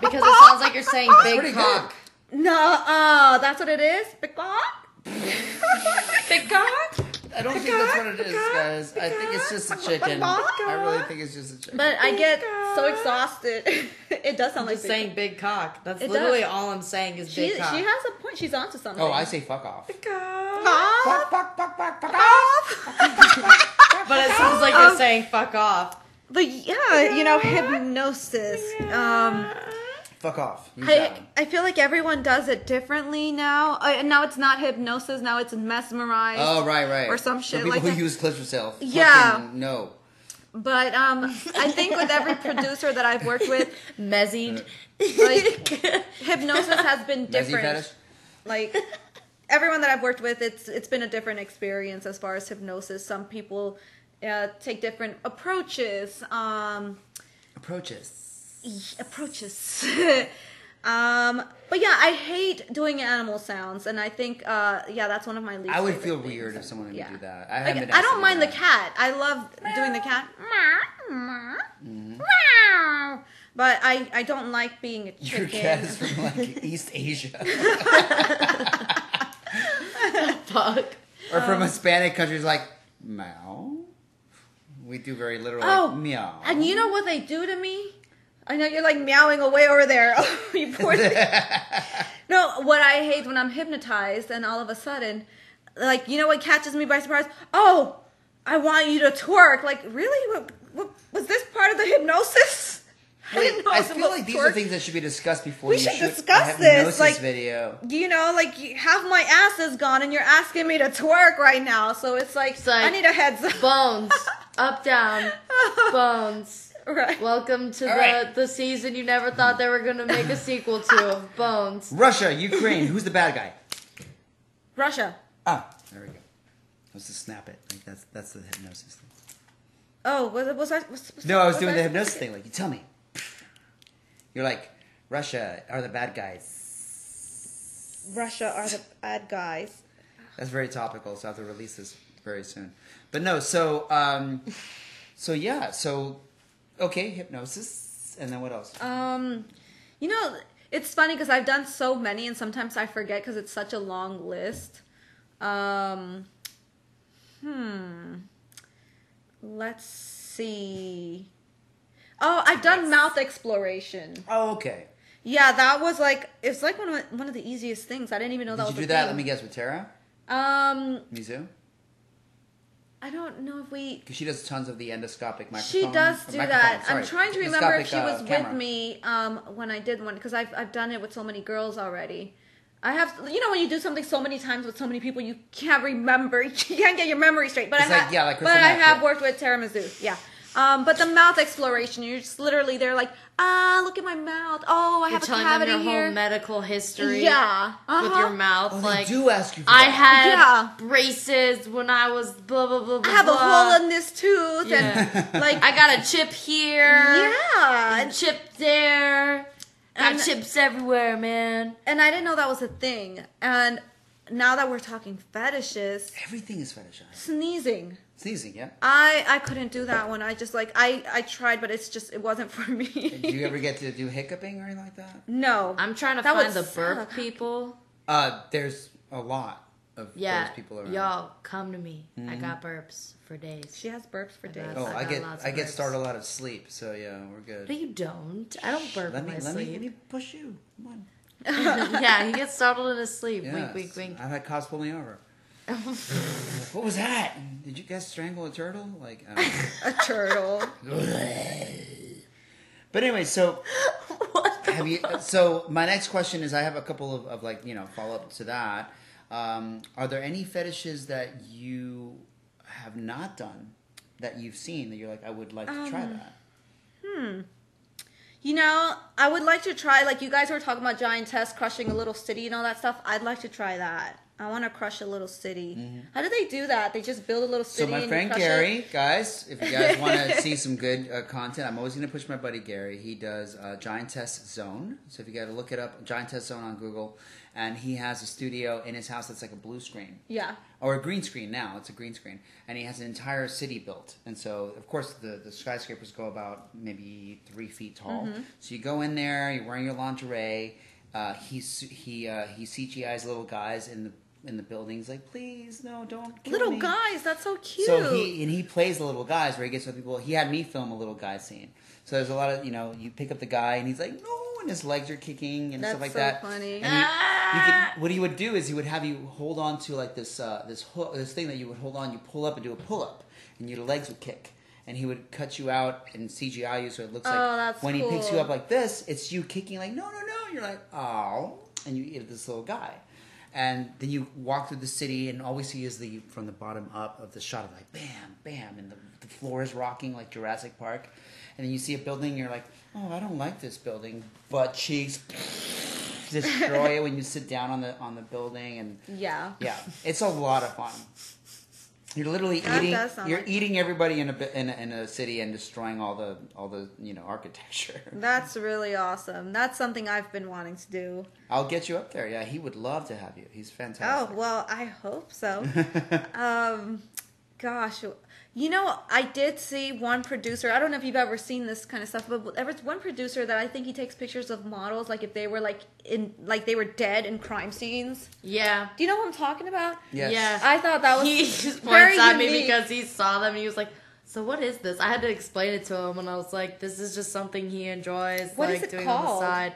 Because it sounds like you're saying *laughs*
Pretty
big
good.
cock.
no, oh, that's what it is. Big cock? *laughs*
Big cock?
I don't think that's what it is, guys. I think it's just a chicken. I really think it's just a chicken.
But I get so exhausted. *laughs* it does sound like
Just
big
saying big cock. That's
It
literally
does.
all I'm saying is
She,
big
she
cock.
has a point. She's onto something.
oh, I say fuck off.
Cock.
Fuck, fuck, fuck, fuck, fuck off. *laughs*
but it sounds like you're saying fuck off.
But yeah, you know, hypnosis. Um,
Fuck off. Use that
I,
one.
I feel like everyone does it differently now. Uh, and now it's not hypnosis. Now it's mesmerized.
Oh, right, right.
Or some
The
shit
people
like
who
that.
use clips yourself.
Yeah.
Fucking No.
But um, I think with every *laughs* producer that I've worked with,
Mezzing.
like *laughs* hypnosis has been different.
fetish?
like everyone that I've worked with, it's it's been a different experience as far as hypnosis. Some people uh, take different approaches. Um,
Approaches.
Approaches. *laughs* um, but yeah, I hate doing animal sounds, and I think uh, yeah, that's one of my least.
I would feel
things.
weird if someone had
Yeah.
do that. I,
Like,
haven't been
I don't
do
mind the cat. I love doing the cat.
Mm-hmm.
But I, I don't like being a
Your cat is from like *laughs* East Asia.
Fuck.
or
Um,
from Hispanic countries like meow. We do very literally
Oh,
like, meow.
And you know what they do to me? I know you're like meowing away over there. *laughs* Oh, you poor thing. *laughs* No, what I hate when I'm hypnotized and all of a sudden, like, you know what catches me by surprise? Oh, I want you to twerk. Like, really? What, what, was this part of the hypnosis? *laughs* I didn't know
I
it was
feel like these are things that should be discussed before
We
you
should discuss
a
this, like-
video.
You know, like half my ass is gone, and you're asking me to twerk right now. So it's like,
It's like-
I need a heads up.
Bones. Up, down. Bones.
Right.
Welcome to
All
the,
right.
the season you never thought they were going to make a sequel to. *laughs* Bones.
Russia, Ukraine. Who's the bad guy?
Russia.
Ah, there we go. Let's just snap it. Like that's that's the hypnosis thing.
Oh, was it? Was I? Was, was,
No, I was doing
I-
the hypnosis thing. Like you tell me. *laughs* You're like Russia are the bad guys.
Russia are the bad guys.
That's very topical, so I have to release this very soon. But no, so um, so yeah, so okay, hypnosis, and then what else?
Um, you know, it's funny because I've done so many, and sometimes I forget because it's such a long list. Um, hmm. Let's see. Oh, I've done mouth exploration.
Oh, okay.
Yeah, that was like it's like one of one of the easiest things. I didn't even know that
Did
was
you do
a
that?
thing.
Let me guess with Tara
Um,
Mizu,
I don't know if we.
because she does tons of the endoscopic microphone.
She does do that.
sorry,
I'm trying to remember if she was
uh,
with me um, when I did one because I've I've done it with so many girls already. I have, you know, when you do something so many times with so many people, you can't remember. *laughs* You can't get your memory straight. But
It's
I
like-
have,
yeah, like
but I have worked with tiramisu. Yeah. Um, but the mouth exploration, you're just literally there, like, ah, look at my mouth. Oh, I
You're
have a
telling them your
here.
whole medical history.
yeah.
With
Uh-huh.
your mouth,
Oh,
like
they do ask you. For
I
that.
had
Yeah.
braces when I was blah blah blah. blah
I have a hole in this tooth,
Yeah.
and like,
I got a chip here.
yeah,
And chip there. Got
And-
chips everywhere, man.
and I didn't know that was a thing. And now that we're talking fetishes,
Everything is fetishized.
sneezing.
Sneezing, yeah.
I I couldn't do that one. I just like I I tried, but it's just it wasn't for me.
Did you ever *laughs* get to do hiccuping or anything like that?
no,
I'm trying to
That would
find the burp
suck.
people.
Uh, there's a lot of
Yeah,
those people around.
y'all come to me. I got burps for days.
she has burps for days.
Oh,
I
I get I get
burps.
startled out of sleep, so yeah, we're good.
But you don't. I don't burp
Let
in
me
my
let me let me push you. Come on. *laughs*
yeah, he gets startled in his sleep.
Yes.
Wink, wink, wink.
I've had cops pull me over. What was that? Did you guys strangle a turtle? Like, um, *laughs*
A turtle. *laughs*
but anyway, so *laughs* have you? So my next question is, I have a couple of, of like you know follow up to that. Um, are there any fetishes that you have not done that you've seen that you're like, I would like to try
Um,
that? Hmm.
You know, I would like to try. Like you guys were talking about giant giantess crushing a little city and all that stuff. I'd like to try that. I want to crush a little city. How do they do that? They just build a little
Mm-hmm. So
city.
my friend
crush it?
Gary, guys, if you guys want to *laughs* see some good uh, content, I'm always going to push my buddy Gary. He does uh, Giantess Zone. So if you got to look it up, Giantess Zone on Google, and he has a studio in his house that's like a blue screen
Yeah.
or a green screen now. It's a green screen, and he has an entire city built. And so, of course, the the skyscrapers go about maybe three feet tall.
Mm-hmm.
So you go in there, you're wearing your lingerie. Uh, he he uh, he CGI's little guys in the in the buildings, like please no, don't kill me
Little
me."
guys, that's so cute.
So he and he plays the little guys where he gets with people. He had me film a little guy scene. So there's a lot of you know you pick up the guy and he's like no, and his legs are kicking and
That's
stuff like
so
that.
funny.
And he, you could, what he would do is he would have you hold on to like this uh, this hook, this thing that you would hold on. You pull up and do a pull up, and your legs would kick. And he would cut you out and CGI you, so it looks like
Oh, that's
when he picks you up like this, it's you kicking like no, no, no. You're like oh, and you eat this little guy and then you walk through the city and all we see is the from the bottom up of the shot of like bam bam and the, the floor is rocking like jurassic park. And then you see a building and you're like oh i don't like this building. Butt cheeks destroy it when you sit down on the on the building and
yeah.
yeah it's a lot of fun you're literally
That
eating you're
like-
eating everybody in a, in a in a city and destroying all the all the you know architecture *laughs*
That's really awesome. That's something I've been wanting to do.
i'll get you up there yeah he would love to have you he's fantastic.
Oh, well, I hope so. *laughs* um, gosh, you know, I did see one producer. I don't know if you've ever seen this kind of stuff, but there was one producer that I think he takes pictures of models, like if they were like in, like they were dead in crime scenes.
Yeah.
Do you know what I'm talking about?
yes
Yeah.
I thought that was
he *laughs* just
very
points at me
unique.
because he saw them and he was like, "So what is this?" I had to explain it to him, and I was like, "This is just something he enjoys,
What
like
is it
doing on the
called?
side."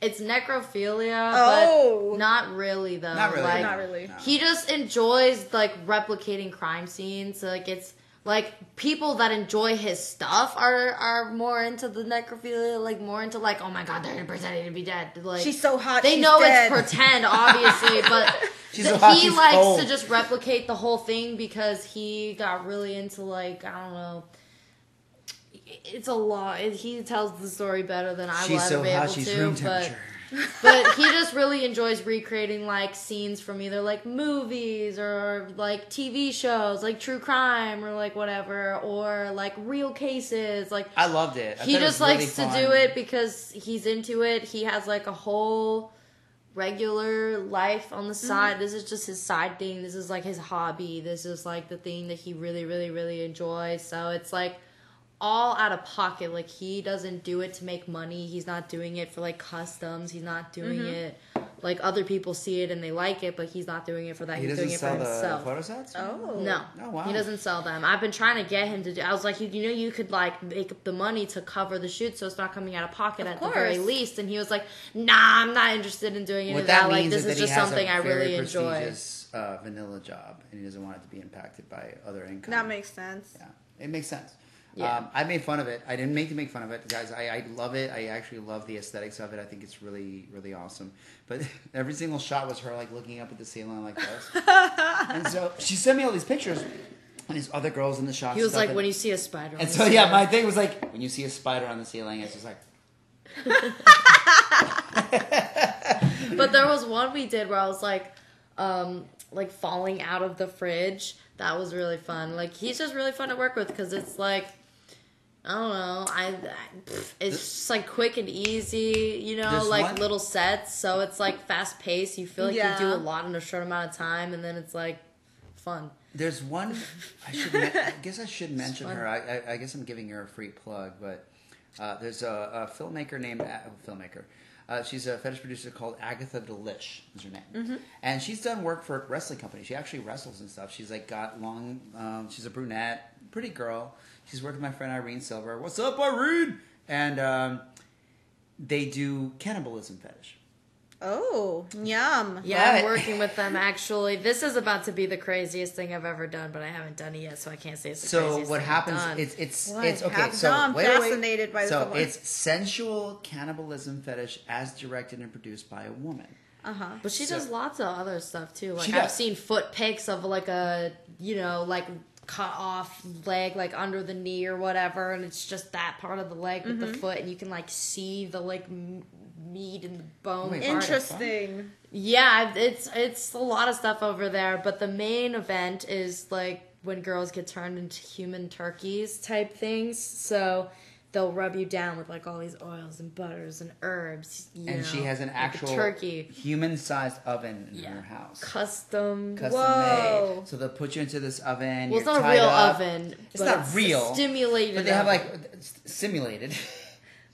It's necrophilia,
Oh.
but not really though.
Not really,
Like,
Not really.
No.
He just enjoys like replicating crime scenes. So, like it's like people that enjoy his stuff are are more into the necrophilia, like more into like, oh my god, they're pretending to be dead. Like
She's so hot.
they
she's
know
dead.
it's pretend, obviously, *laughs* but
She's
th-
so hot,
he
she's
likes
cold.
to just replicate the whole thing because he got really into like I don't know. It's a lot. He tells the story better than I will
she's
ever
so
be
hot
able
she's
to.
room
but
temperature
but he just really enjoys recreating like scenes from either like movies or like TV shows, like true crime or like whatever, or like real cases. Like
I loved it. I
he
thought it
just
really
likes to
fun.
do it because he's into it. He has like a whole regular life on the
Mm-hmm.
side. This is just his side thing. This is like his hobby. This is like the thing that he really, really, really enjoys. So it's like all out of pocket. Like he doesn't do it to make money. He's not doing it for like customs. He's not doing
Mm-hmm.
it like other people see it and they like it, but he's not doing it for that.
He
he's
doesn't
doing it
sell
for
the
himself.
photo sets.
Oh.
No,
Oh, wow.
he doesn't sell them. I've been trying to get him to do. I was like, you, you know, you could like make up the money to cover the shoot, so it's not coming out of pocket
Of
at the very least. And he was like, Nah, I'm not interested in doing any of
that
that. Like, this
is
is just something I really enjoy.
prestigious uh, vanilla job, and he doesn't want it to be impacted by other income.
That makes sense.
Yeah, it makes sense.
Yeah.
Um, I made fun of it. I didn't make to make fun of it, guys. I, I love it. I actually love the aesthetics of it. I think it's really, really awesome. But *laughs* every single shot was her like looking up at the ceiling like this. *laughs* and so she sent me all these pictures, and these other girls in the shots.
He was like,
and-
when you see a spider. on
And so yeah, my thing was like when you see a spider on the ceiling, it's just like *laughs*
But there was one we did where I was like, um, like falling out of the fridge. That was really fun. Like he's just really fun to work with because it's like. I don't know. I, I pff, it's just like quick and easy, you know,
This
like
one-
little sets. So it's like fast paced. You feel like you do a lot in a short amount of time, and then it's like fun.
There's one. I should. Me- I guess I should *laughs* mention her. I, I, I guess I'm giving her a free plug, but uh, there's a, a filmmaker named A- filmmaker. Uh, she's a fetish producer called Agatha Delish is her name,
Mm-hmm.
and she's done work for a wrestling company. She actually wrestles and stuff. She's like got long. Um, she's a brunette, pretty girl. She's worked with my friend Irene Silver. What's up, Irene? And um, they do cannibalism fetish.
Oh, yum.
Yeah, I'm working with them *laughs* actually. This is about to be the craziest thing I've ever done, but I haven't done it yet, so I can't say it's the
So
craziest
what
thing
happens?
I've done.
It's it's
What?
it's okay.
Have-
so
no, I'm
wait, wait, wait.
fascinated by this
So
one.
it's sensual cannibalism fetish as directed and produced by a woman.
Uh huh.
But she
So-
does lots of other stuff too. Like
She
I've
does.
seen foot pics of like a you know like cut off leg like under the knee or whatever, and it's just that part of the leg with
Mm-hmm.
the foot, and you can like see the like m- meat and the bone.
Wait.
Interesting.
Yeah, it's it's a lot of stuff over there, but the main event is like when girls get turned into human turkeys type things. So they'll rub you down with like all these oils and butters and herbs. you
and she has an
like
actual
turkey
human-sized oven in
Yeah.
her house,
custom.
custom
Whoa.
made. So they'll put you into this oven.
well, it's not a real
up.
oven.
It's
but
not real,
Stimulated.
But they have like simulated *laughs*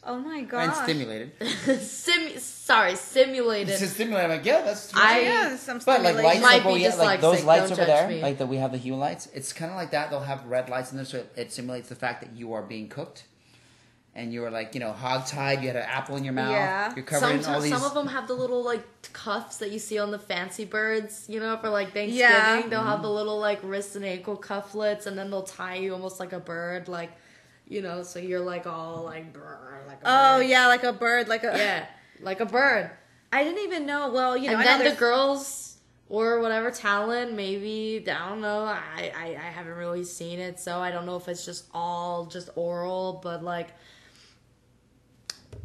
Oh my god!
and
god.
stimulated. *laughs*
Sim- sorry, simulated.
It's just stimulated. I'm like, yeah, that's.
I-
yeah, some
But like lights,
Might
like,
be
yeah, like those lights
don't
over there,
me.
like that we have the hue lights. It's kind of like that. They'll have red lights in there, so it, it simulates the fact that you are being cooked, and you are like, you know, hog tied. You had an apple in your mouth.
Yeah.
You're covered in all these.
some of them have the little like cuffs that you see on the fancy birds, you know, for like Thanksgiving.
Yeah.
They'll
Mm-hmm.
have the little like wrist and ankle cufflets, and then they'll tie you almost like a bird, like you know, so you're like all like brr, like a
Oh yeah, like a bird, like a
yeah, like a bird.
I didn't even know. Well, you know,
and
I know
then the girls or whatever talent, maybe I don't know. I, I I haven't really seen it, so I don't know if it's just all just oral, but like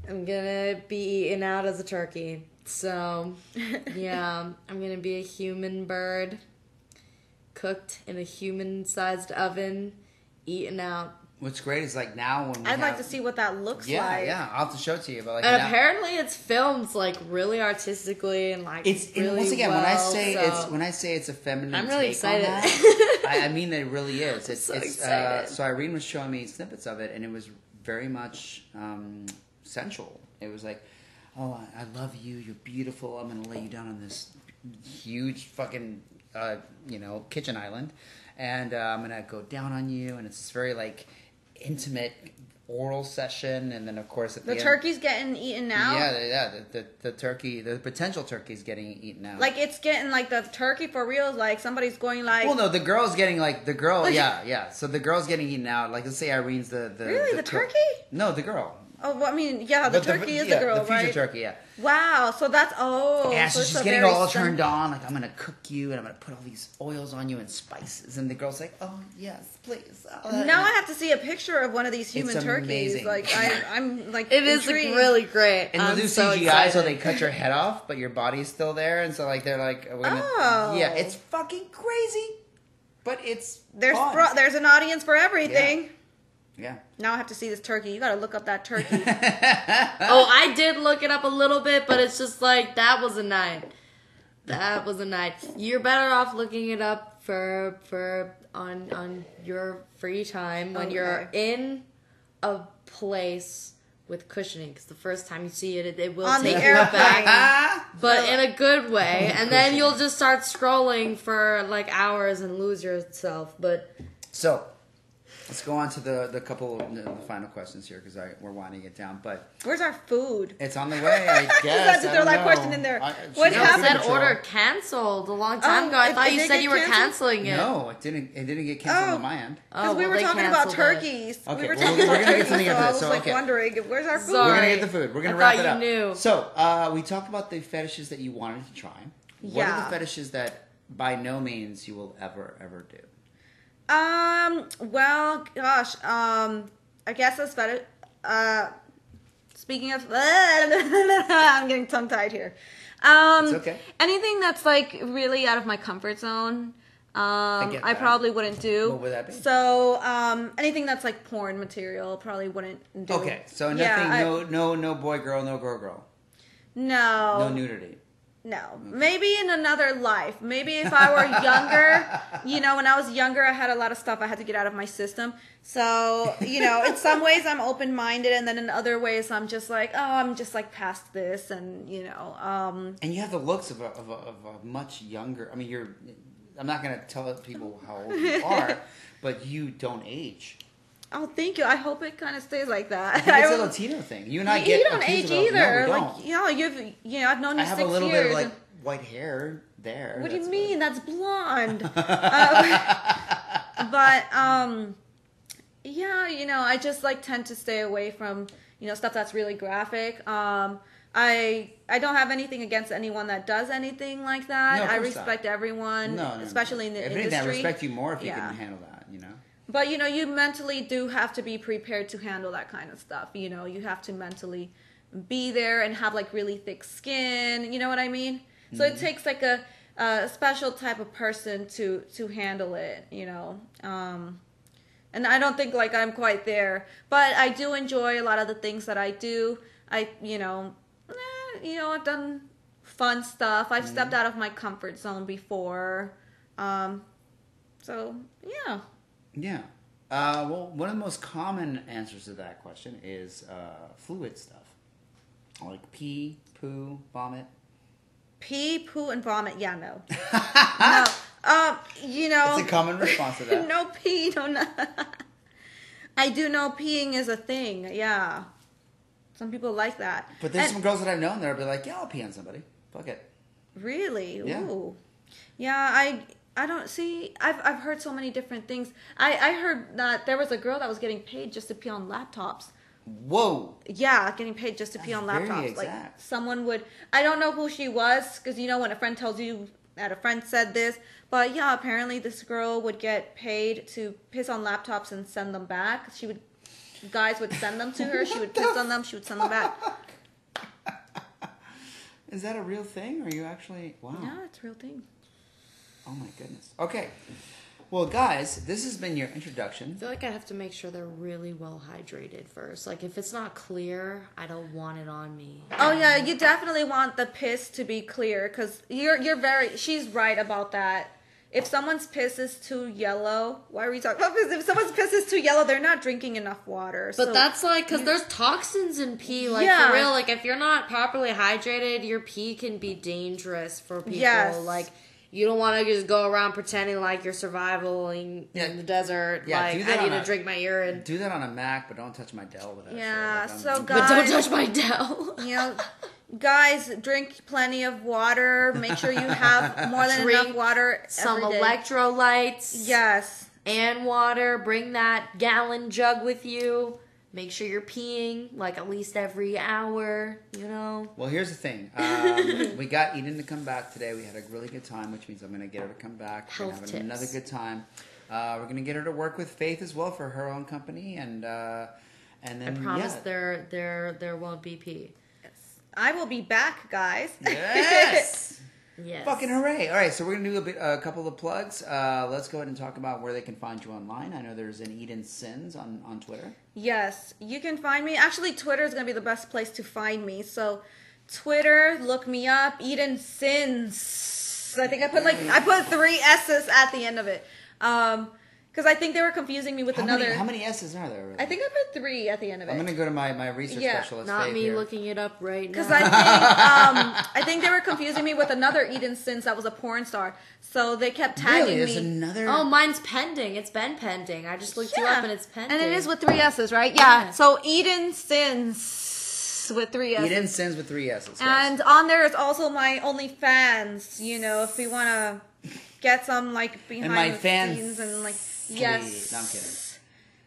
I'm gonna be eaten out as a turkey. So *laughs* yeah, I'm gonna be a human bird, cooked in a human-sized oven, eaten out.
What's great is like now when we
I'd like to see what that looks
Yeah,
like.
yeah. yeah, I'll have to show it to you. But like
And
now-
apparently, it's filmed like really artistically and like
It's and
really
once again when I say
so-
it's when I say it's a feminine.
I'm really
take on
excited.
that, *laughs* I, I mean that it really is. It's,
so
it's Uh, so Irene was showing me snippets of it, and it was very much um, sensual. It was like, oh, I, love you. You're beautiful. I'm gonna lay you down on this huge fucking uh, you know kitchen island, and uh, I'm gonna go down on you, and it's this very like intimate oral session, and then of course at the,
The
end-
turkey's getting eaten out.
Yeah, yeah. The, the, the turkey, the potential turkey's getting eaten out.
Like it's getting like the turkey for real. Like somebody's going like.
Well, no, the girl's getting like the girl. *laughs* Yeah, yeah. So the girl's getting eaten out. Like let's say Irene's the the
Really? The
cook.
turkey?
No, the girl.
Oh, well, I mean, yeah, the
But
turkey is
yeah,
the girl,
The future
right?
turkey. Yeah.
Wow. So that's oh.
yeah. So,
it's
she's getting all
sen-
turned on. Like I'm gonna cook you, and I'm gonna put all these oils on you and spices. And the girl's like, oh yes, please. Oh,
Now I have to see a picture of one of these human
It's
turkeys.
amazing.
Like I, *laughs* I'm like
It is like,
intrigued.
really great.
And they'll
I'm
do
so
CGI
excited.
so they cut your head off, but your body's still there, and so like they're like, oh, we're gonna,
Oh.
yeah, it's fucking crazy, but it's
There's
fun.
fro- there's an audience for everything.
yeah.
Now I have to see this turkey. You got to look up that turkey. *laughs*
Oh, I did look it up a little bit, but it's just like that was a night. That was a night. You're better off looking it up for for on on your free time when you're in a place with cushioning because the first time you see it, it, it will
On the
take you
airplane.
back, *laughs* but in a good way. *laughs* And then you'll just start scrolling for like hours and lose yourself. But
So, let's go on to the the couple the, the final questions here because I we're winding it down. But
Where's our food?
it's on the way. I *laughs* guess.
had to
I
throw
don't
that question in there.
I-
What
no,
happened?
food
said order canceled a long time
Oh,
ago. I thought you said you were
canceled?
canceling it.
No, it didn't. It didn't get canceled
Oh.
on my end.
Oh,
Because we
well,
were talking about turkeys.
Okay,
we were
well,
talking
we're
about
gonna get
turkeys,
something
so
after
I
this,
was
so,
like
okay.
wondering, where's our food?
Sorry.
We're gonna get the food. We're gonna
I
wrap
thought
it up.
you knew.
So uh, we talked about the fetishes that you wanted to try. What are the fetishes that by no means you will ever ever do?
Um. Well, gosh. Um. I guess that's better. Uh. Speaking of, *laughs* I'm getting tongue tied here. Um.
It's okay.
Anything that's like really out of my comfort zone. Um,
get
I, probably wouldn't do.
What would that be?
So, um, anything that's like porn material, probably wouldn't do.
Okay, so nothing.
Yeah, I-
no, no, no boy, girl, no girl, girl.
no,
No nudity.
No, maybe in another life. Maybe if I were younger, *laughs* you know, when I was younger, I had a lot of stuff I had to get out of my system. So, you know, in some ways I'm open minded, and then in other ways I'm just like, oh, I'm just like past this, and you know, um,
And you have the looks of a, of a, of a much younger. I mean, you're. I'm not gonna tell people how old you *laughs* are, but you don't age.
Oh, thank you. I hope it kind of stays like that.
I think it's *laughs* a Latino thing. You and I
you
get
don't
accused
age
of- no,
either.
we
like,
don't.
you know, you've, you know, I've known you
I have
six
a little
years.
bit of like white hair there.
What do you mean? That's blonde. *laughs* um, *laughs* but um, yeah, you know, I just like tend to stay away from you know stuff that's really graphic. Um, I I don't have anything against anyone that does anything like that.
No,
I
course not.
respect everyone,
No, no, no.
especially in the
if
industry.
anything, I respect you more if you
Yeah.
can handle that. You know.
But you know, you mentally do have to be prepared to handle that kind of stuff. You know, you have to mentally be there and have like really thick skin. You know what I mean? So
Mm-hmm.
it takes like a, a special type of person to to handle it. You know, um, and I don't think like I'm quite there, but I do enjoy a lot of the things that I do. I you know, eh, you know, I've done fun stuff. I've stepped
Mm-hmm.
out of my comfort zone before. Um, so yeah.
Yeah. Uh, well, one of the most common answers to that question is uh, fluid stuff, like pee, poo, vomit.
Pee, poo, and vomit. Yeah, no. *laughs* no. Um, you know.
It's a common *laughs* response to that.
no pee, no. no. *laughs* I do know peeing is a thing. Yeah. Some people like that.
But there's
And-
some girls that I've known that will be like, "Yeah, I'll pee on somebody. Fuck it."
Really?
Yeah.
Ooh. Yeah, I I don't see I've I've heard so many different things. I I heard that there was a girl that was getting paid just to pee on laptops.
Whoa.
Yeah, getting paid just to pee on laptops. Like someone would I don't know who she was cuz you know when a friend tells you that a friend said this, but yeah, apparently this girl would get paid to piss on laptops and send them back. She would guys would send them to her, she would *laughs* piss on them, she would send them back. *laughs*
Is that a real thing? Or are you actually? Wow.
Yeah, it's a real thing.
Oh my goodness. Okay. Well, guys, this has been your introduction.
I feel like I have to make sure they're really well hydrated first. Like if it's not clear, I don't want it on me.
Oh yeah, you definitely want the piss to be clear because you're you're very. She's right about that. If someone's piss is too yellow, why are we talking about piss? If someone's piss is too yellow, they're not drinking enough water.
But
so-
that's like because there's toxins in pee. Like
Yeah.
for real, like if you're not properly hydrated, your pee can be dangerous for people.
Yes.
Like you don't want to just go around pretending like you're surviving
Yeah.
in the desert.
Yeah, do that
I need
on
to
a-
drink my urine,
Do that on a Mac, but don't touch my Dell with that. shit.
Yeah,
Like,
so
I'm-
guys-
but don't touch my Dell. *laughs*
you know, guys, drink plenty of water. Make sure you have more than
Drink
enough water.
Some
every day.
electrolytes.
Yes.
and water. Bring that gallon jug with you. Make sure you're peeing like at least every hour. You know.
Well, here's the thing. *laughs* Um, we got Eden to come back today. We had a really good time, which means I'm going to get her to come back. We're going to have
tips.
another good time. Uh, we're going to get her to work with Faith as well for her own company, and uh, and
I
then
promise
yeah.
there there there won't be pee.
I will be back, guys.
Yes. *laughs*
Yes.
Fucking hooray! All right, so we're gonna do a, bit, a couple of plugs. Uh, let's go ahead and talk about where they can find you online. I know there's an Eden Sins on, on Twitter.
Yes, you can find me. Actually, Twitter is going to be the best place to find me. So, Twitter, look me up. Eden Sins. I think I put like I put three S's at the end of it. Um, because I think they were confusing me with
How
another.
many, how many S's are there? Really?
I think I put three at the end of it.
I'm gonna go to my, my research
Yeah,
specialist.
Not me
here.
looking it up right now.
Because I think um, *laughs* I think they were confusing me with another Eden Sins that was a porn star. So they kept tagging
Really, there's
me.
another.
Oh, mine's pending. It's been pending. I just looked you up and it's pending.
And it is with three S's, right? Yeah.
Yeah.
So Eden Sins with three S's.
Eden sins with three S's. guys.
And on there is also my OnlyFans. You know, if we want to get some like behind
my
the
fans-
scenes and like
Sweet.
yes.
No, I'm kidding.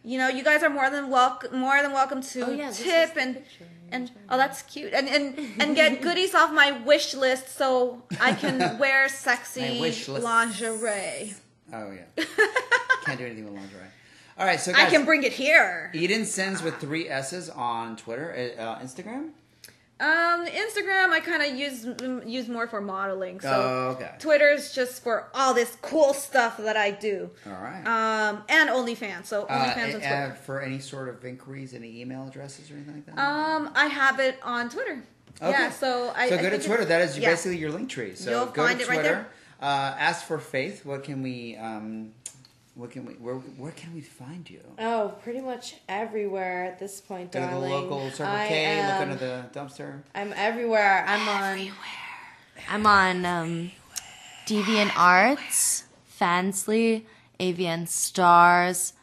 You know, you guys are more than welcome, more than welcome to
Oh, yeah,
tip and
picture.
and oh, that's cute, and and and get *laughs* goodies off my wish list so I can *laughs* wear sexy lingerie.
Oh yeah. *laughs* Can't do anything with lingerie. All right, so
I can bring it here.
Eden Sins with three S's on Twitter, uh, Instagram.
Um, Instagram I kind of use use more for modeling. So
oh, okay.
Twitter's just for all this cool stuff that I do.
All right.
Um, and OnlyFans. So
Uh,
OnlyFans
uh,
on Twitter.
for any sort of inquiries, any email addresses or anything like that.
Um, I have it on Twitter.
Okay.
Yeah, so I
so
I
go to Twitter. That is
yeah.
basically your link tree. So
You'll
go
find
to
it right
Twitter.
there.
Uh, ask for Faith. What can we? Um, what can we? Where, where can we find you?
Oh, pretty much everywhere at this point,
Go to the local Circle
I
K.
am,
Look under the dumpster.
I'm everywhere. I'm on. Everywhere.
I'm on um, Deviant Arts, Fansly, AVN Stars,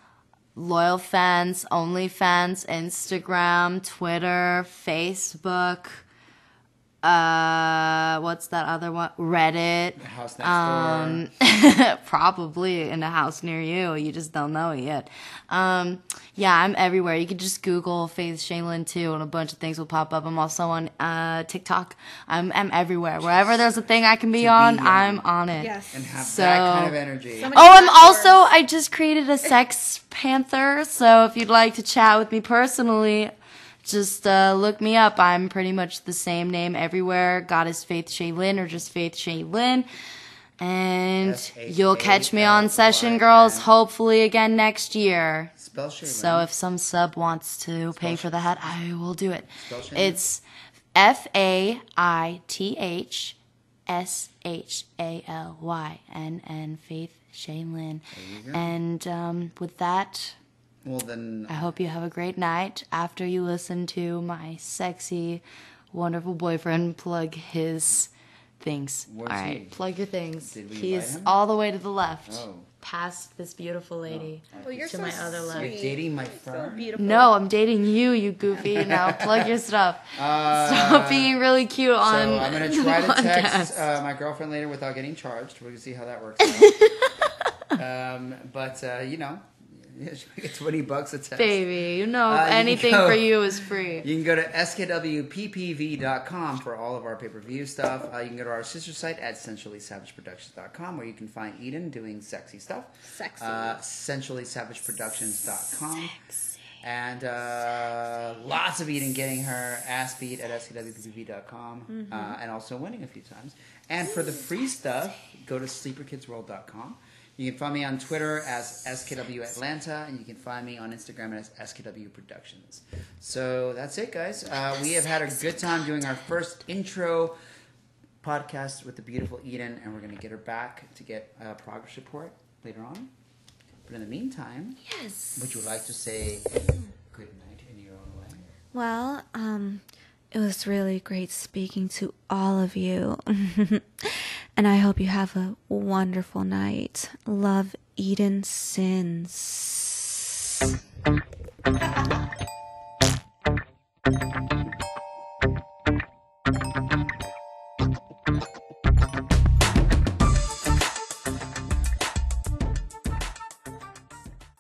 Loyal Fans, OnlyFans, Instagram, Twitter, Facebook. Uh, what's that other one? Reddit.
The house next
Um, *laughs* probably in a house near you. You just don't know it yet. Um, yeah, I'm everywhere. You could just Google Faith Shalynn too, and a bunch of things will pop up. I'm also on uh, TikTok. I'm, I'm everywhere. Wherever there's a thing I can be
To be
on,
on.
I'm on it.
Yes.
And have
So-
that kind of energy.
Somebody-
Oh, I'm
Platforms.
also I just created a sex panther. So if you'd like to chat with me personally, just uh, look me up. I'm pretty much the same name everywhere. Goddess Faith Shalynn or just Faith Shalynn. And you'll catch me on Session Girls hopefully again next year.
Spell.
So if some sub wants to pay for the hat, I will do it. It's F A I T H S H A L Y N N Faith Shalynn.
you.
And um, with that,
well then,
I hope you have a great night after you listen to my sexy, wonderful boyfriend plug his things.
Where's
all right,
he?
plug your things.
Did we
He's all the way to the left,
Oh.
past this beautiful lady.
Oh, you're
to
so
my other left.
sweet.
you're dating my friend.
beautiful.
No, I'm dating you, you goofy. *laughs* Now plug your stuff.
Uh,
Stop being really cute on.
So I'm gonna *laughs* try to text uh, my girlfriend later without getting charged. We can see how that works. *laughs* Out. um, but uh, you know, *laughs* she gets twenty bucks a text.
Baby, you know,
Uh, you
anything
go-
for you is free.
You can go to skwppv.com for all of our pay-per-view stuff. Uh, you can go to our sister site at sensuallysavageproductions.com where you can find Eden doing sexy stuff.
Sexy.
Uh, sensuallysavageproductions.com. And uh, lots of Eden getting her ass beat at skwppv.com uh, and also winning a few times. And for the free stuff, go to sleeperkidsworld.com. You can find me on Twitter as SKW Atlanta, and you can find me on Instagram as SKW Productions. So that's it, guys. Uh, we have had a good time doing our first intro podcast with the beautiful Eden, and we're going to get her back to get a progress report later on. But in the meantime,
Yes.
would you like to say good night in your own way?
Well, um, it was really great speaking to all of you. *laughs* and I hope you have a wonderful night. Love Eden Sins.